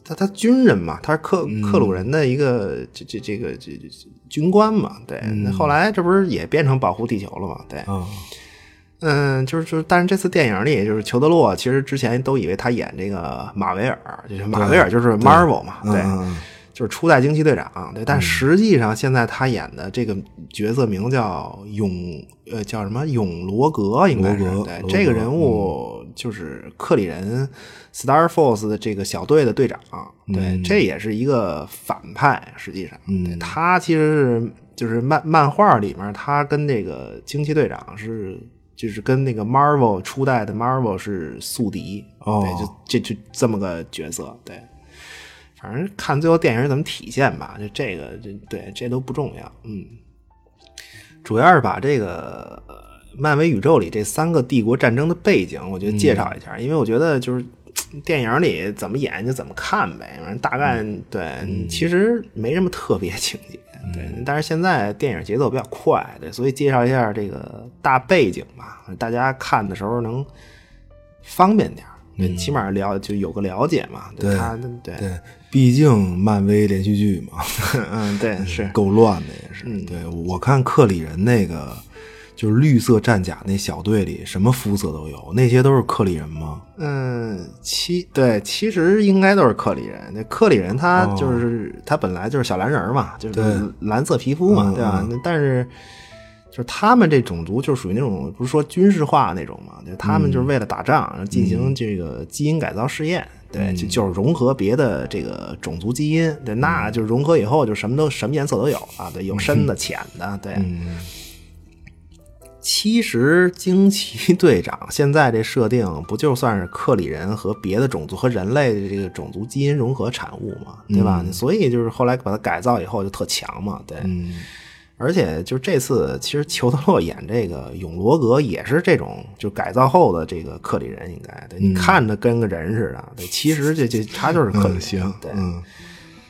C: 他他军人嘛，他是克
B: 嗯。
C: 克鲁人的一个这这这个这这军官嘛，对，那后来这不是也变成保护地球了嘛，对，
B: 啊，
C: 嗯，就是就是，但是这次电影里，就是裘德洛，其实之前都以为他演这个马维尔，就是马维尔就是 Marvel 嘛，对，就是初代惊奇队长，对，但实际上现在他演的这个角色名叫永，呃，叫什么？永罗格，应该是对，这个人物就是克里人 Star Force 的这个小队的队长，对，这也是一个反派，实际上，对他其实是就是漫漫画里面，他跟这个惊奇队长是。就是跟那个 Marvel 初代的 Marvel 是宿敌，
B: 哦。
C: 对，就这就这么个角色，对，反正看最后电影怎么体现吧，就这个这对这都不重要，嗯，主要是把这个呃漫威宇宙里这三个帝国战争的背景，我觉得介绍一下，因为我觉得就是电影里怎么演就怎么看呗，反正大概、对，其实没什么特别情节。对，但是现在电影节奏比较快，对，所以介绍一下这个大背景吧，大家看的时候能方便点儿，对，起码了就有个了解嘛。
B: 对
C: 他对
B: 对，毕竟漫威连续剧嘛，
C: 嗯，对，是，
B: 够乱的也是。对我看克里人那个就是绿色战甲那小队里，什么肤色都有，那些都是克里人吗？
C: 嗯，其对，其实应该都是克里人。那克里人他就是、他本来就是小蓝人嘛，就是蓝色皮肤嘛，
B: 嗯
C: 对吧？那但是就是他们这种族就属于那种不是说军事化那种嘛，就他们就是为了打仗，然后进行这个基因改造试验。对，就就是融合别的这个种族基因，对，那就融合以后就什么都什么颜色都有啊，对，有深的、浅的，对。其实惊奇队长现在这设定不就算是克里人和别的种族和人类的这个种族基因融合产物嘛，对吧？所以就是后来把它改造以后就特强嘛，对。而且就这次，其实裘德洛演这个永罗格也是这种就改造后的这个克里人，应该对你看着跟个人似的，对，其实这这他就是克里人，
B: 行，
C: 对，
B: 嗯。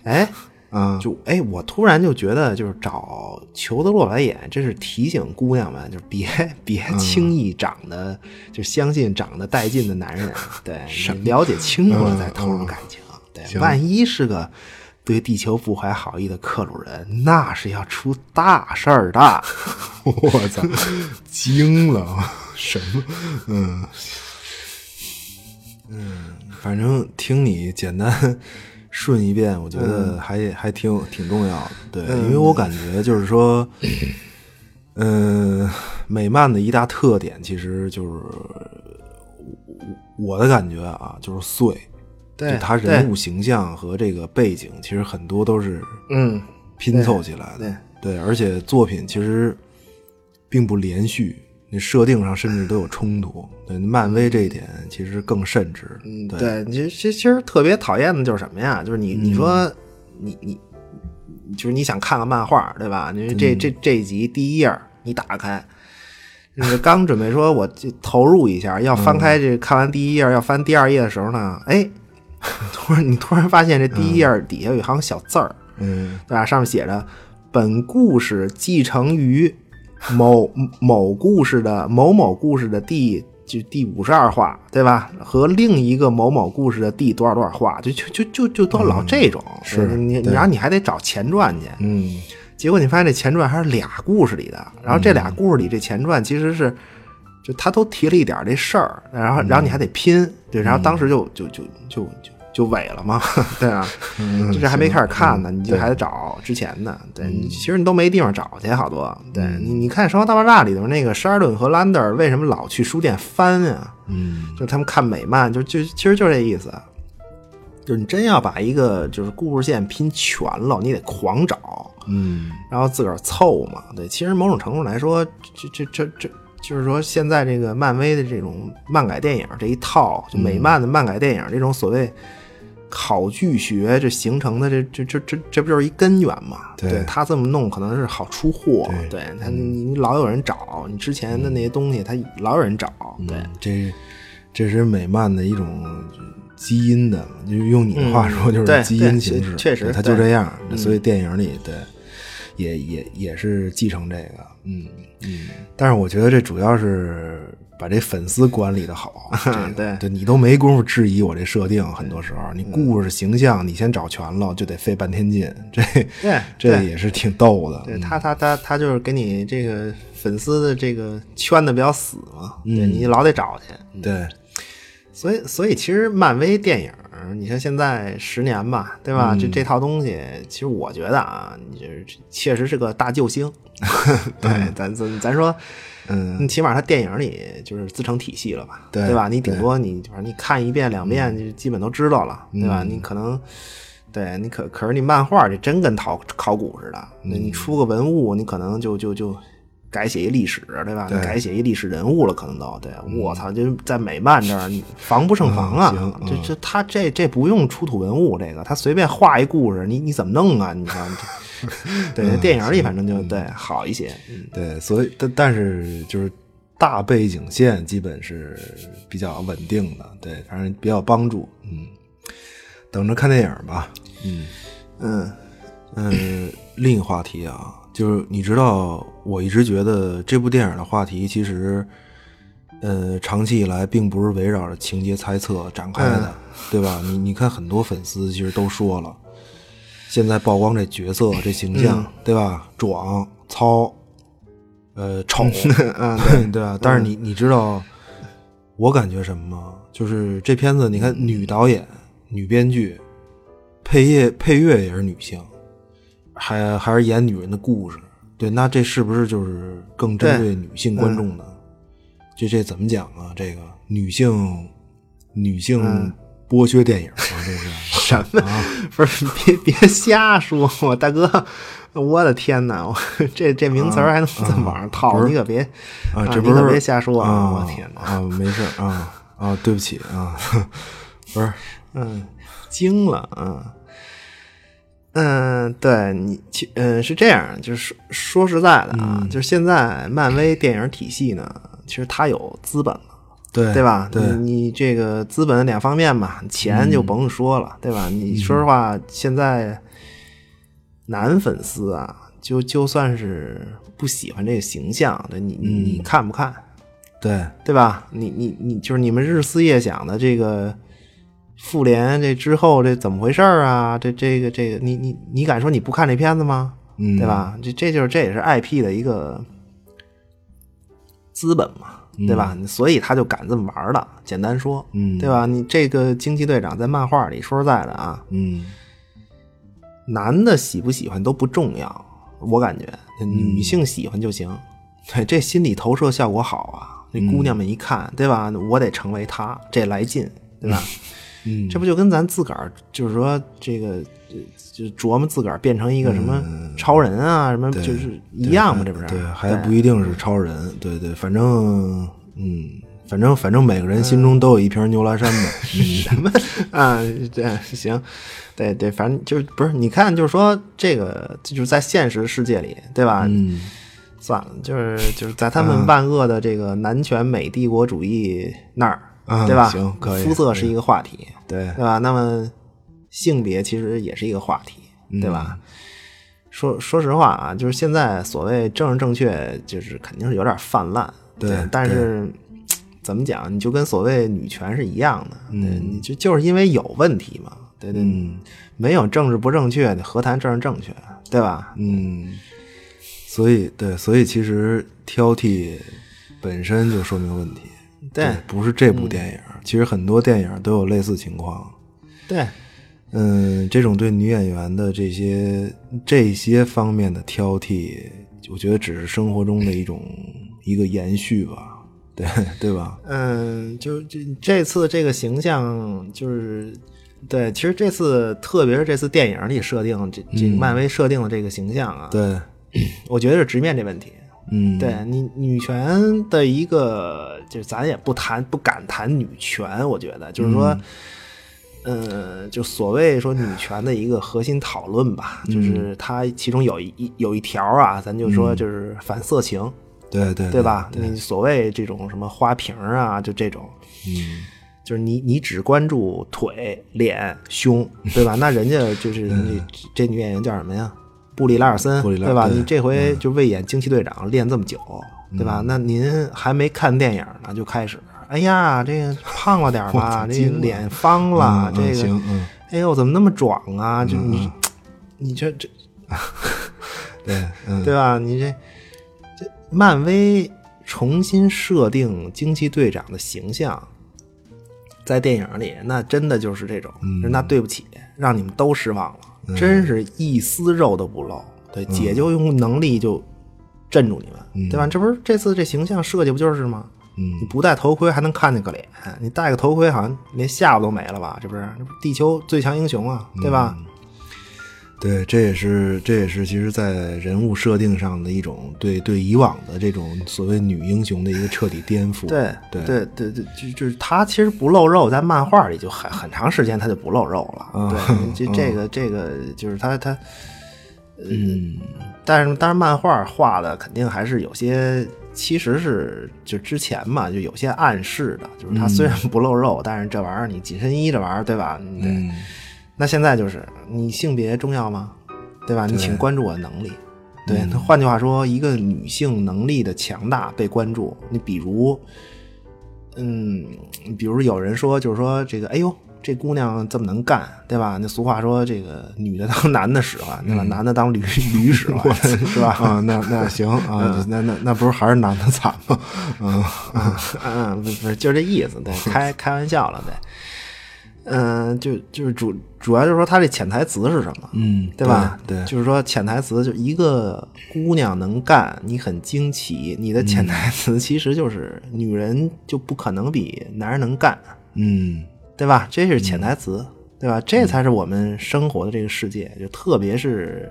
C: 哎，
B: 啊，
C: 就哎，我突然就觉得，就是找裘德洛来演，这是提醒姑娘们，就是别别轻易长得，就相信长得带劲的男人，对，你了解清楚了再投入感情，对，万一是个对地球不怀好意的克鲁人，那是要出大事儿的。
B: 我操，惊了，什么？嗯嗯，反正听你简单顺一遍，我觉得还、还挺挺重要的。对，因为我感觉就是说，嗯、美漫的一大特点其实就是我我的感觉啊，就是碎。
C: 对
B: 就他人物形象和这个背景，其实很多都是
C: 嗯，
B: 拼凑起来的。对，而且作品其实并不连续，那设定上甚至都有冲突。对，漫威这一点其实更甚至。
C: 嗯，
B: 对，
C: 对，其实其实特别讨厌的就是什么呀？就是你你说你你就是你想看个漫画，对吧？你这这这一集第一页你打开，就是刚准备说我就投入一下，要翻开这看完第一页要翻第二页的时候呢，哎，突然你突然发现这第一页底下有一行小字儿，
B: 嗯
C: 对吧？上面写着“本故事继承于某某故事的某某故事的第就第五十二话，对吧？和另一个某某故事的第多少多少话，就就就就就都老这种。
B: 是
C: 你，
B: 对
C: 然后你还得找前传去，
B: 嗯
C: 结果你发现这前传还是俩故事里的，然后这俩故事里这前传其实是。就他都提了一点这事儿，然后然后你还得拼，对，然后当时就就就就就就萎了嘛，对啊，就这还没开始看呢，你就还得找之前的，对，你其实你都没地方找去，好多，对你你看《生活大爆炸》里头那个沙尔顿和兰德尔为什么老去书店翻啊？
B: 嗯
C: 就他们看美漫，就就其实就这意思，就是你真要把一个就是故事线拼全了，你得狂找，
B: 嗯。
C: 然后自个儿凑嘛。对，其实某种程度来说，这这这这，就是说现在这个漫威的这种漫改电影这一套，就美漫的漫改电影这种所谓考据学这形成的这这这这这不就是一根源嘛？
B: 对
C: 他这么弄可能是好出货，
B: 对
C: 对他你你老有人找你之前的那些东西，他老有人找，对。
B: 嗯这这是美漫的一种基因的，就用你的话说，就是基因形式，
C: 对确实
B: 对它就这样。所以电影里，对，也也也是继承这个，嗯嗯。但是我觉得这主要是把这粉丝管理的好，
C: 对
B: 对，你都没工夫质疑我这设定，很多时候你故事形象你先找全了，就得费半天劲，这
C: 对
B: 这也是挺逗的。
C: 对他他他他就是给你这个粉丝的这个圈的比较死嘛，对你老得找去，
B: 对。
C: 所以，所以其实漫威电影，你像现在十年吧，对吧？这这套东西，其实我觉得啊，你就是确实是个大救星。对，咱咱咱说，
B: 嗯，
C: 起码他电影里就是自成体系了吧？
B: 对
C: 吧？你顶多你反正你看一遍两遍，就基本都知道了，对吧？你可能，对你可可是你漫画这真跟考考古似的，那你出个文物，你可能就就就。改写一历史，对吧？改写一历史人物了，可能都对。我操，就在美漫这儿，防不胜防啊！这这他这这不用出土文物，这个他随便画一故事，你你怎么弄啊？你看，对电影里反正就对好一些。
B: 对，所以但但是就是大背景线基本是比较稳定的，对，反正比较帮助。嗯，等着看电影吧。
C: 嗯
B: 嗯嗯，另一个话题啊。就是你知道，我一直觉得这部电影的话题其实，呃，长期以来并不是围绕着情节猜测展开的，对吧？你你看，很多粉丝其实都说了，现在曝光这角色这形象，对吧？壮、糙，呃，丑，
C: 嗯，
B: 对吧？但是你你知道，我感觉什么吗？就是这片子，你看，女导演、女编剧，配乐配乐也是女性。还还是演女人的故事，对，那这是不是就是更针对女性观众的？这这怎么讲啊？这个女性女性剥削电影啊，这是
C: 什么？不是别别瞎说，我大哥，我的天哪！我这这名词还能在网上套？你可别
B: 啊，这不是
C: 别瞎说
B: 啊！
C: 我天哪
B: 啊，没事啊啊，对不起啊，不是，
C: 嗯，惊了啊。嗯，对你，其嗯是这样，就是说说实在的啊，就是现在漫威电影体系呢，其实它有资本了，
B: 对
C: 对吧？
B: 对，
C: 你这个资本两方面嘛，钱就甭说了，对吧？你说实话，现在男粉丝啊，就就算是不喜欢这个形象，对你你看不看？
B: 对
C: 对吧？你你你就是你们日思夜想的这个。复联这之后这怎么回事啊？这这个这个你你你敢说你不看这片子吗？
B: 嗯，
C: 对吧？这这就是这也是 IP 的一个资本嘛，对吧？所以他就敢这么玩了。简单说，
B: 嗯，
C: 对吧？你这个惊奇队长在漫画里说实在的
B: 啊，嗯，
C: 男的喜不喜欢都不重要，我感觉女性喜欢就行。对，这心理投射效果好啊。那姑娘们一看，对吧？我得成为他，这来劲，对吧？
B: 嗯，
C: 这不就跟咱自个儿，就是说这个，就琢磨自个儿变成一个什么超人啊，什么就是一样嘛，这不是？
B: 对，还不一定是超人。对对，反正，嗯，反正反正每个人心中都有一瓶牛栏山吧。
C: 什么啊？对，行，对对，反正就是不是？你看，就是说这个，就是在现实世界里，对吧？
B: 嗯，
C: 算了，就是就是在他们万恶的这个男权美帝国主义那儿。对吧？
B: 行，可以。
C: 肤色是一个话题，
B: 对
C: 对吧？那么性别其实也是一个话题，对吧？说说实话啊，就是现在所谓政治正确，就是肯定是有点泛滥，
B: 对。
C: 但是怎么讲？你就跟所谓女权是一样的，嗯，你就就是因为有问题嘛，对对，没有政治不正确，你何谈政治正确，对吧？
B: 嗯，所以对，所以其实挑剔本身就说明问题。对，不是这部电影，其实很多电影都有类似情况。
C: 对，
B: 嗯，这种对女演员的这些这些方面的挑剔，我觉得只是生活中的一种一个延续吧，对对吧？
C: 嗯，就这这次这个形象，就是对，其实这次特别是这次电影里设定这这漫威设定的这个形象啊，
B: 对，
C: 我觉得是直面这问题。
B: 嗯，
C: 对你女权的一个，就是咱也不谈，不敢谈女权。我觉得就是说，呃，就所谓说女权的一个核心讨论吧，就是它其中有一有一条啊，咱就说就是反色情，
B: 对对
C: 对吧？
B: 你
C: 所谓这种什么花瓶啊，就这种，
B: 嗯，
C: 就是你你只关注腿、脸、胸，对吧？那人家就是这女演员叫什么呀？布里拉尔森，
B: 布里拉
C: 对吧？你这回就为演惊奇队长练这么久，对吧？那您还没看电影呢就开始，哎呀，这个胖了点吧，这脸方了，这个哎呦，怎么那么壮啊？就你，你这这
B: 对，嗯，
C: 对吧？你这这漫威重新设定惊奇队长的形象，在电影里，那真的就是这种，那对不起，让你们都失望了，真是一丝肉都不露。对，姐就用能力就镇住你们，对吧？这不是这次这形象设计不就是吗？
B: 嗯
C: 你不戴头盔还能看见个脸，你戴个头盔好像连下巴都没了吧？这不是，这不是地球最强英雄啊，对吧？
B: 对，这也是这也是其实，在人物设定上的一种对对以往的这种所谓女英雄的一个彻底颠覆。
C: 对
B: 对
C: 对对对，就就是她其实不露肉，在漫画里就很很长时间她就不露肉了。
B: 啊
C: 对，这这个这个就是她她，嗯，但是但是漫画画的肯定还是有些，其实是就之前嘛，就有些暗示的，就是她虽然不露肉，但是这玩意儿你紧身衣这玩意儿对吧？对
B: 嗯，
C: 那现在就是你性别重要吗？对吧？你请关注我的能力。对，那换句话说，一个女性能力的强大被关注，你比如，嗯，比如有人说，就是说这个，哎呦，这姑娘这么能干，对吧？那俗话说，这个女的当 男的使唤，对吧？男的当驴驴使唤，是吧？
B: 啊，那那行啊，那那那不是还是男的惨吗？嗯
C: 嗯，嗯不是，就这意思，对，开开玩笑了，对。嗯，就就是主主要就是说他这潜台词是什么，
B: 嗯，
C: 对吧？
B: 对，
C: 就是说潜台词就一个姑娘能干，你很惊奇，你的潜台词 其实就是女人就不可能比男人能干，
B: 嗯
C: 对吧？这是潜台词，对吧？这才是我们生活的这个世界，就特别是，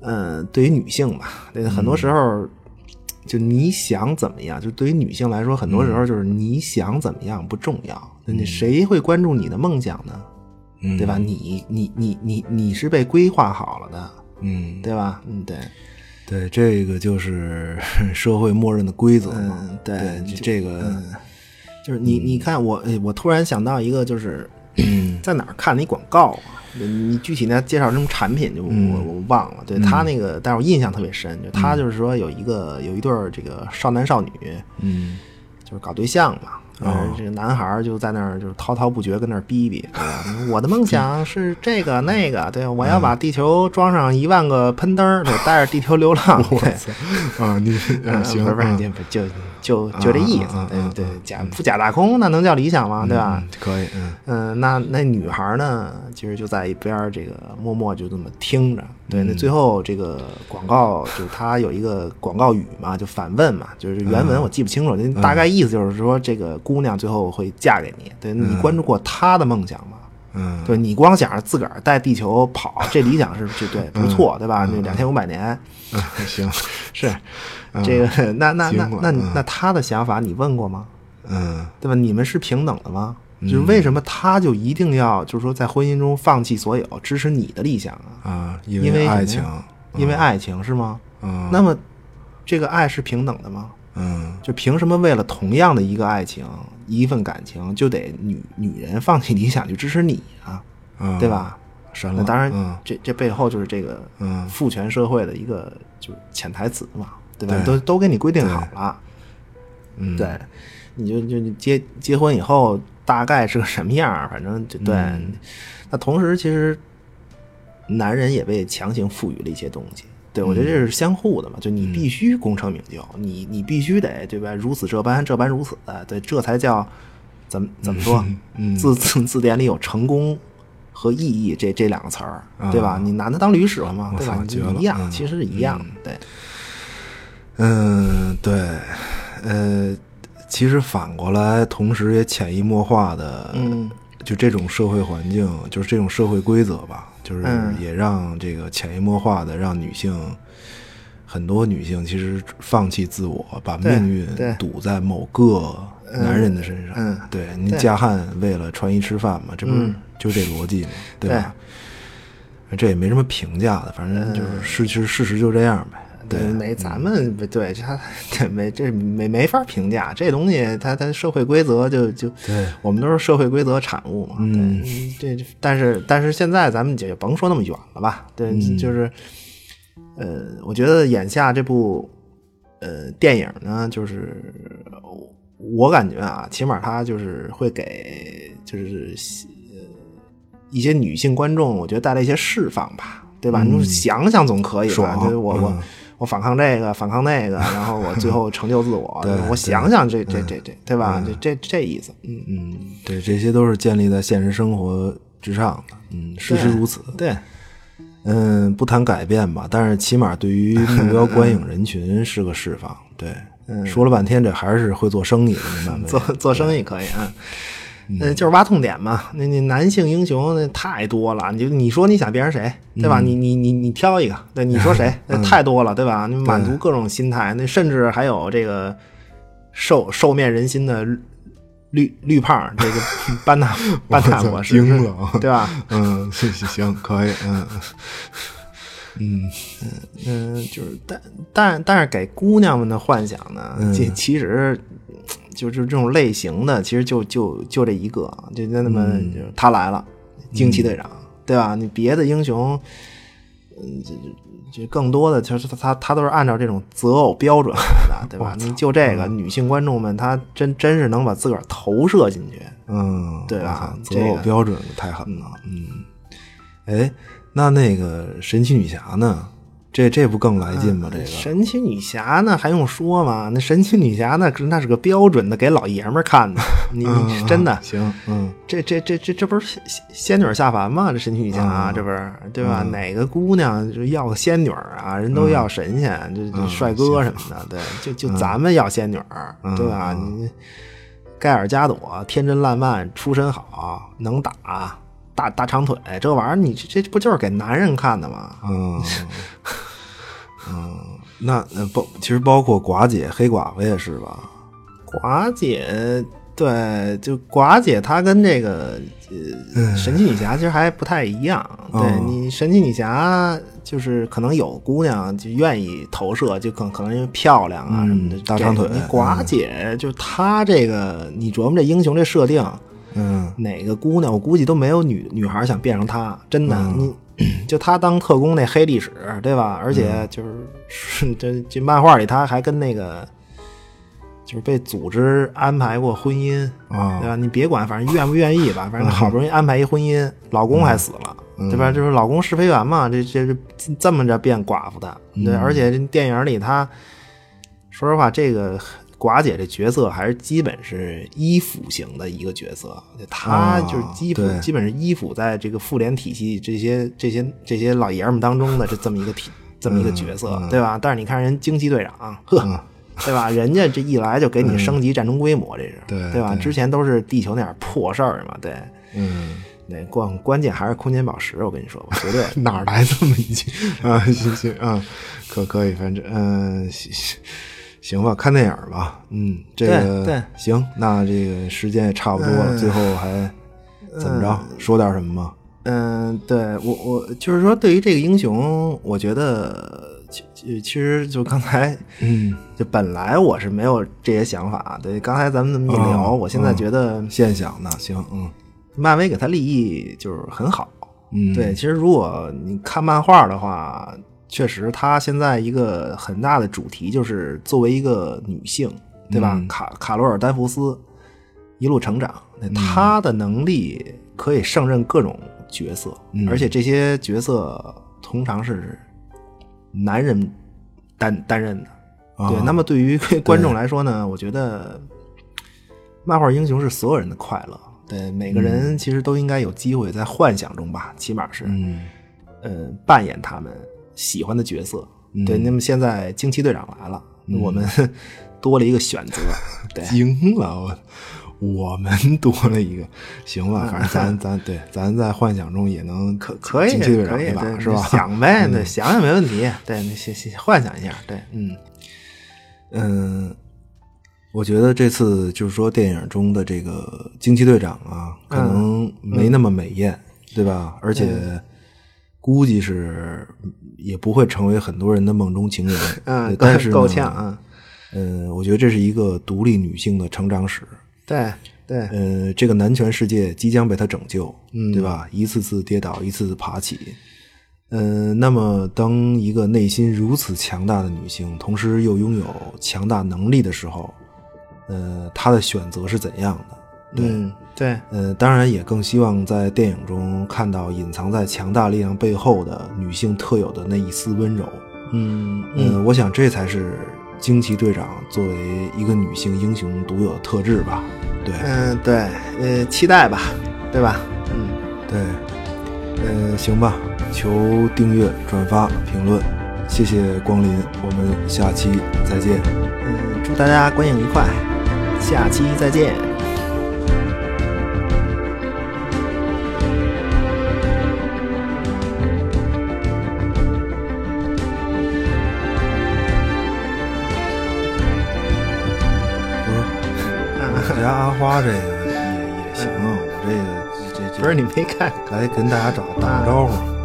C: 嗯，对于女性吧，对，很多时候。就你想怎么样？就对于女性来说，很多时候就是你想怎么样不重要。那谁会关注你的梦想呢？
B: 嗯，
C: 对吧？你你你你你是被规划好了的，
B: 嗯，
C: 对吧？嗯，对，
B: 对，这个就是 社会默认的规则嘛。
C: 嗯对
B: 对，这个，
C: 就是你你看我，哎我突然想到一个，就是在哪儿看的一广告啊？你具体呢介绍什么产品就我我忘了。对他那个，但是我印象特别深，就他就是说有一个有一对儿这个少男少女，
B: 嗯。
C: 就是搞对象嘛。然后这个男孩儿就在那儿就是滔滔不绝跟那儿逼逼，对吧？我的梦想是这个那个，对，我要把地球装上一万个喷灯儿，对，带着地球流浪，对，
B: 啊，你
C: 嗯，
B: 行，
C: 不是不是，
B: 嗯
C: 就就就就这意思对对，假不假大空，那能叫理想吗？对吧？
B: 嗯可以，嗯
C: 嗯，那那女孩呢，其实就在一边儿这个默默就这么听着。对，那最后这个广告就是它有一个广告语嘛，就反问嘛，就是原文我记不清楚，那大概意思就是说这个姑娘最后会嫁给你。对你关注过她的梦想吗？
B: 嗯，
C: 对你光想着自个儿带地球跑，这理想是就对不错，对吧？那两千五百年
B: 嗯行，
C: 是这个，那那那那
B: 嗯
C: 那他的想法你问过吗？
B: 嗯
C: 对吧？你们是平等的吗？就是为什么他就一定要就是说在婚姻中放弃所有，支持你的理想啊？
B: 啊，
C: 因为
B: 爱情，
C: 因为爱情是吗？
B: 嗯
C: 那么这个爱是平等的吗？
B: 嗯
C: 就凭什么为了同样的一个爱情、一份感情，就得女女人放弃理想去支持你啊？
B: 嗯，
C: 对？吧？
B: 是，
C: 那当然，
B: 嗯
C: 这这背后就是这个
B: 嗯
C: 父权社会的一个就是潜台词嘛，对吧？
B: 对
C: 都都给你规定好了，
B: 嗯，
C: 对，你就就结结婚以后大概是个什么样，反正就对。
B: 嗯
C: 那同时，其实男人也被强行赋予了一些东西。对，我觉得这是相互的嘛，就你必须功成名就，你你必须得对吧？如此这般，这般如此，对，这才叫怎么怎么说？
B: 嗯
C: 字字字典里有成功和意义这这两个词儿，对吧？
B: 啊
C: 你拿它当驴使唤嘛，
B: 我
C: 对吧？一样，
B: 嗯
C: 其实是一样的，对。
B: 嗯，对，呃，其实反过来，同时也潜移默化的，
C: 嗯，
B: 就这种社会环境，就是这种社会规则吧，就是
C: 嗯。
B: 也让这个潜移默化的让女性，很多女性其实放弃自我，把命运
C: 对。
B: 赌在某个男人的身上。
C: 嗯
B: 对，你
C: 对
B: 嫁汉为了穿衣吃饭嘛，这不是
C: 嗯。
B: 就这逻辑嘛，对。吧？这也没什么评价的，反正就是事，其实事实就这样呗。
C: 对，没咱们不对，他这 没这没没法评价这东西，它它社会规则就就，
B: 对，
C: 我们都是社会规则产物嘛。
B: 嗯，
C: 这但是但是现在咱们就甭说那么远了吧，对，就是，呃，我觉得眼下这部呃电影呢，就是我感觉啊，起码它就是会给就是呃一些女性观众，我觉得带来一些释放吧。对吧？你想想总可以吧？就是我我我反抗这个，反抗那个，然后我最后 成就自我。我想想这这这这，对吧？这这这意思。嗯
B: 嗯，对，这些都是建立在现实生活之上的。嗯，事实如此。
C: 对，
B: 嗯，不谈改变吧，但是起码对于 目标观影人群是个释放。对，说了半天，这还是会做生意的，明白
C: 做做生意可以啊。嗯，就是挖痛点嘛。那那男性英雄那太多了，你就你说你想变成谁，对吧？你你你你挑一个，对，你说谁？那太多了，对吧？你满足各种心态，那甚至还有这个受受面人心的绿绿胖，这个 班纳班纳博士，对吧？
B: 嗯，行行可以，嗯
C: 嗯嗯嗯，就是但但但是给姑娘们的幻想呢，其其实。就是这种类型的，其实就就就这一个，就那么他来了，惊奇队长，对吧？你别的英雄，嗯，这这更多的，其实他他他都是按照这种择偶标准来的，对吧？你就这个女性观众们，她真真是能把自个儿投射进去，
B: 嗯，
C: 对吧？
B: 择偶标准太狠了，嗯。哎，那那个神奇女侠呢？这这不更来劲吗？这个
C: 神奇女侠那还用说吗？那神奇女侠那那是个标准的给老爷们看的，你真的
B: 行？嗯，
C: 这这这这这不是仙仙女下凡吗？这神奇女侠这不是对吧？哪个姑娘就要个仙女啊？人都要神仙，这帅哥什么的，对，就就咱们要仙女，对吧？你盖尔加朵天真烂漫，出身好，能打。大大长腿，这玩意儿你这这不就是给男人看的吗？
B: 嗯 嗯，那那包其实包括寡姐、黑寡妇也是吧？
C: 寡姐对，就寡姐她跟这个呃神奇女侠其实还不太一样。对你神奇女侠就是可能有姑娘就愿意投射，就可可能因为漂亮啊什么的
B: 大长腿。
C: 你寡姐就她这个，你琢磨这英雄这设定。
B: 嗯，
C: 哪个姑娘我估计都没有女女孩想变成她，真的，
B: 嗯
C: 你 就她当特工那黑历史，对吧？而且就是 这这漫画里，她还跟那个就是被组织安排过婚姻
B: 啊，
C: 对吧？你别管，反正愿不愿意吧，反正好不容易安排一婚姻，老公还死了，对吧？就是老公试飞员嘛，这这这这么着变寡妇的，对，而且这电影里他说实话，这个。寡姐这角色还是基本是依附型的一个角色，她就是基
B: 本
C: 基本是依附在这个妇联体系这些这些这些老爷们当中的这这么一个体这么一个角色，对吧？但是你看人惊奇队长，呵，对吧？人家这一来就给你升级战争规模，这是
B: 对
C: 对吧？之前都是地球那点破事儿嘛，对，
B: 嗯，
C: 那关关键还是空间宝石，我跟你说吧，绝对
B: 哪儿来这么一句啊？行行啊，可可以，反正嗯行行。吧，看电影吧。嗯，这个
C: 对
B: 行，那这个时间也差不多了，最后还怎么着？说点什么吗？
C: 嗯，对我我就是说，对于这个英雄，我觉得其其实就刚才，
B: 嗯，
C: 就本来我是没有这些想法。对，刚才咱们这么一聊，我现在觉得
B: 现想呢行，嗯，
C: 漫威给他立意就是很好。
B: 嗯，
C: 对，其实如果你看漫画的话。确实，她现在一个很大的主题就是作为一个女性，对吧？
B: 嗯、
C: 卡卡罗尔丹弗斯一路成长，她的能力可以胜任各种角色，
B: 嗯、
C: 而且这些角色通常是男人担担任的。
B: 啊、
C: 对，那么对于观众来说呢，我觉得漫画英雄是所有人的快乐。对，每个人其实都应该有机会在幻想中吧，起码是，
B: 嗯，
C: 呃，扮演他们。喜欢的角色，对，那么现在惊奇队长来了，
B: 嗯、
C: 我们 多了一个选择，对，
B: 惊了我，我们 多了一个，行吧，反正咱咱对，咱在幻想中也能
C: 可可以
B: 惊奇队长
C: 可以
B: 吧，是吧？
C: 想呗，对，想想没问题，对，那先先幻想一下，对，嗯
B: 嗯，我觉得这次就是说电影中的这个惊奇队长啊，可能没那么美艳，对吧？而且。估计是也不会成为很多人的梦中情人。
C: 嗯，
B: 但是
C: 够呛啊。
B: 嗯，我觉得这是一个独立女性的成长史。
C: 对对，
B: 呃，这个男权世界即将被她拯救，对吧？一次次跌倒，一次次爬起。嗯、那么当一个内心如此强大的女性，同时又拥有强大能力的时候，呃，她的选择是怎样的？
C: 嗯，对，
B: 呃，当然也更希望在电影中看到隐藏在强大力量背后的女性特有的那一丝温柔。
C: 嗯
B: 嗯、我想这才是惊奇队长作为一个女性英雄独有的特质吧。对，
C: 嗯，对，呃，期待吧，对吧？嗯，
B: 对，呃，行吧，求订阅、转发、评论，谢谢光临，我们下期再见。
C: 嗯，祝大家观影愉快，下期再见。
B: 花这个也也行啊，我这个这这
C: 不是你没看？
B: 来跟大家打打个招呼。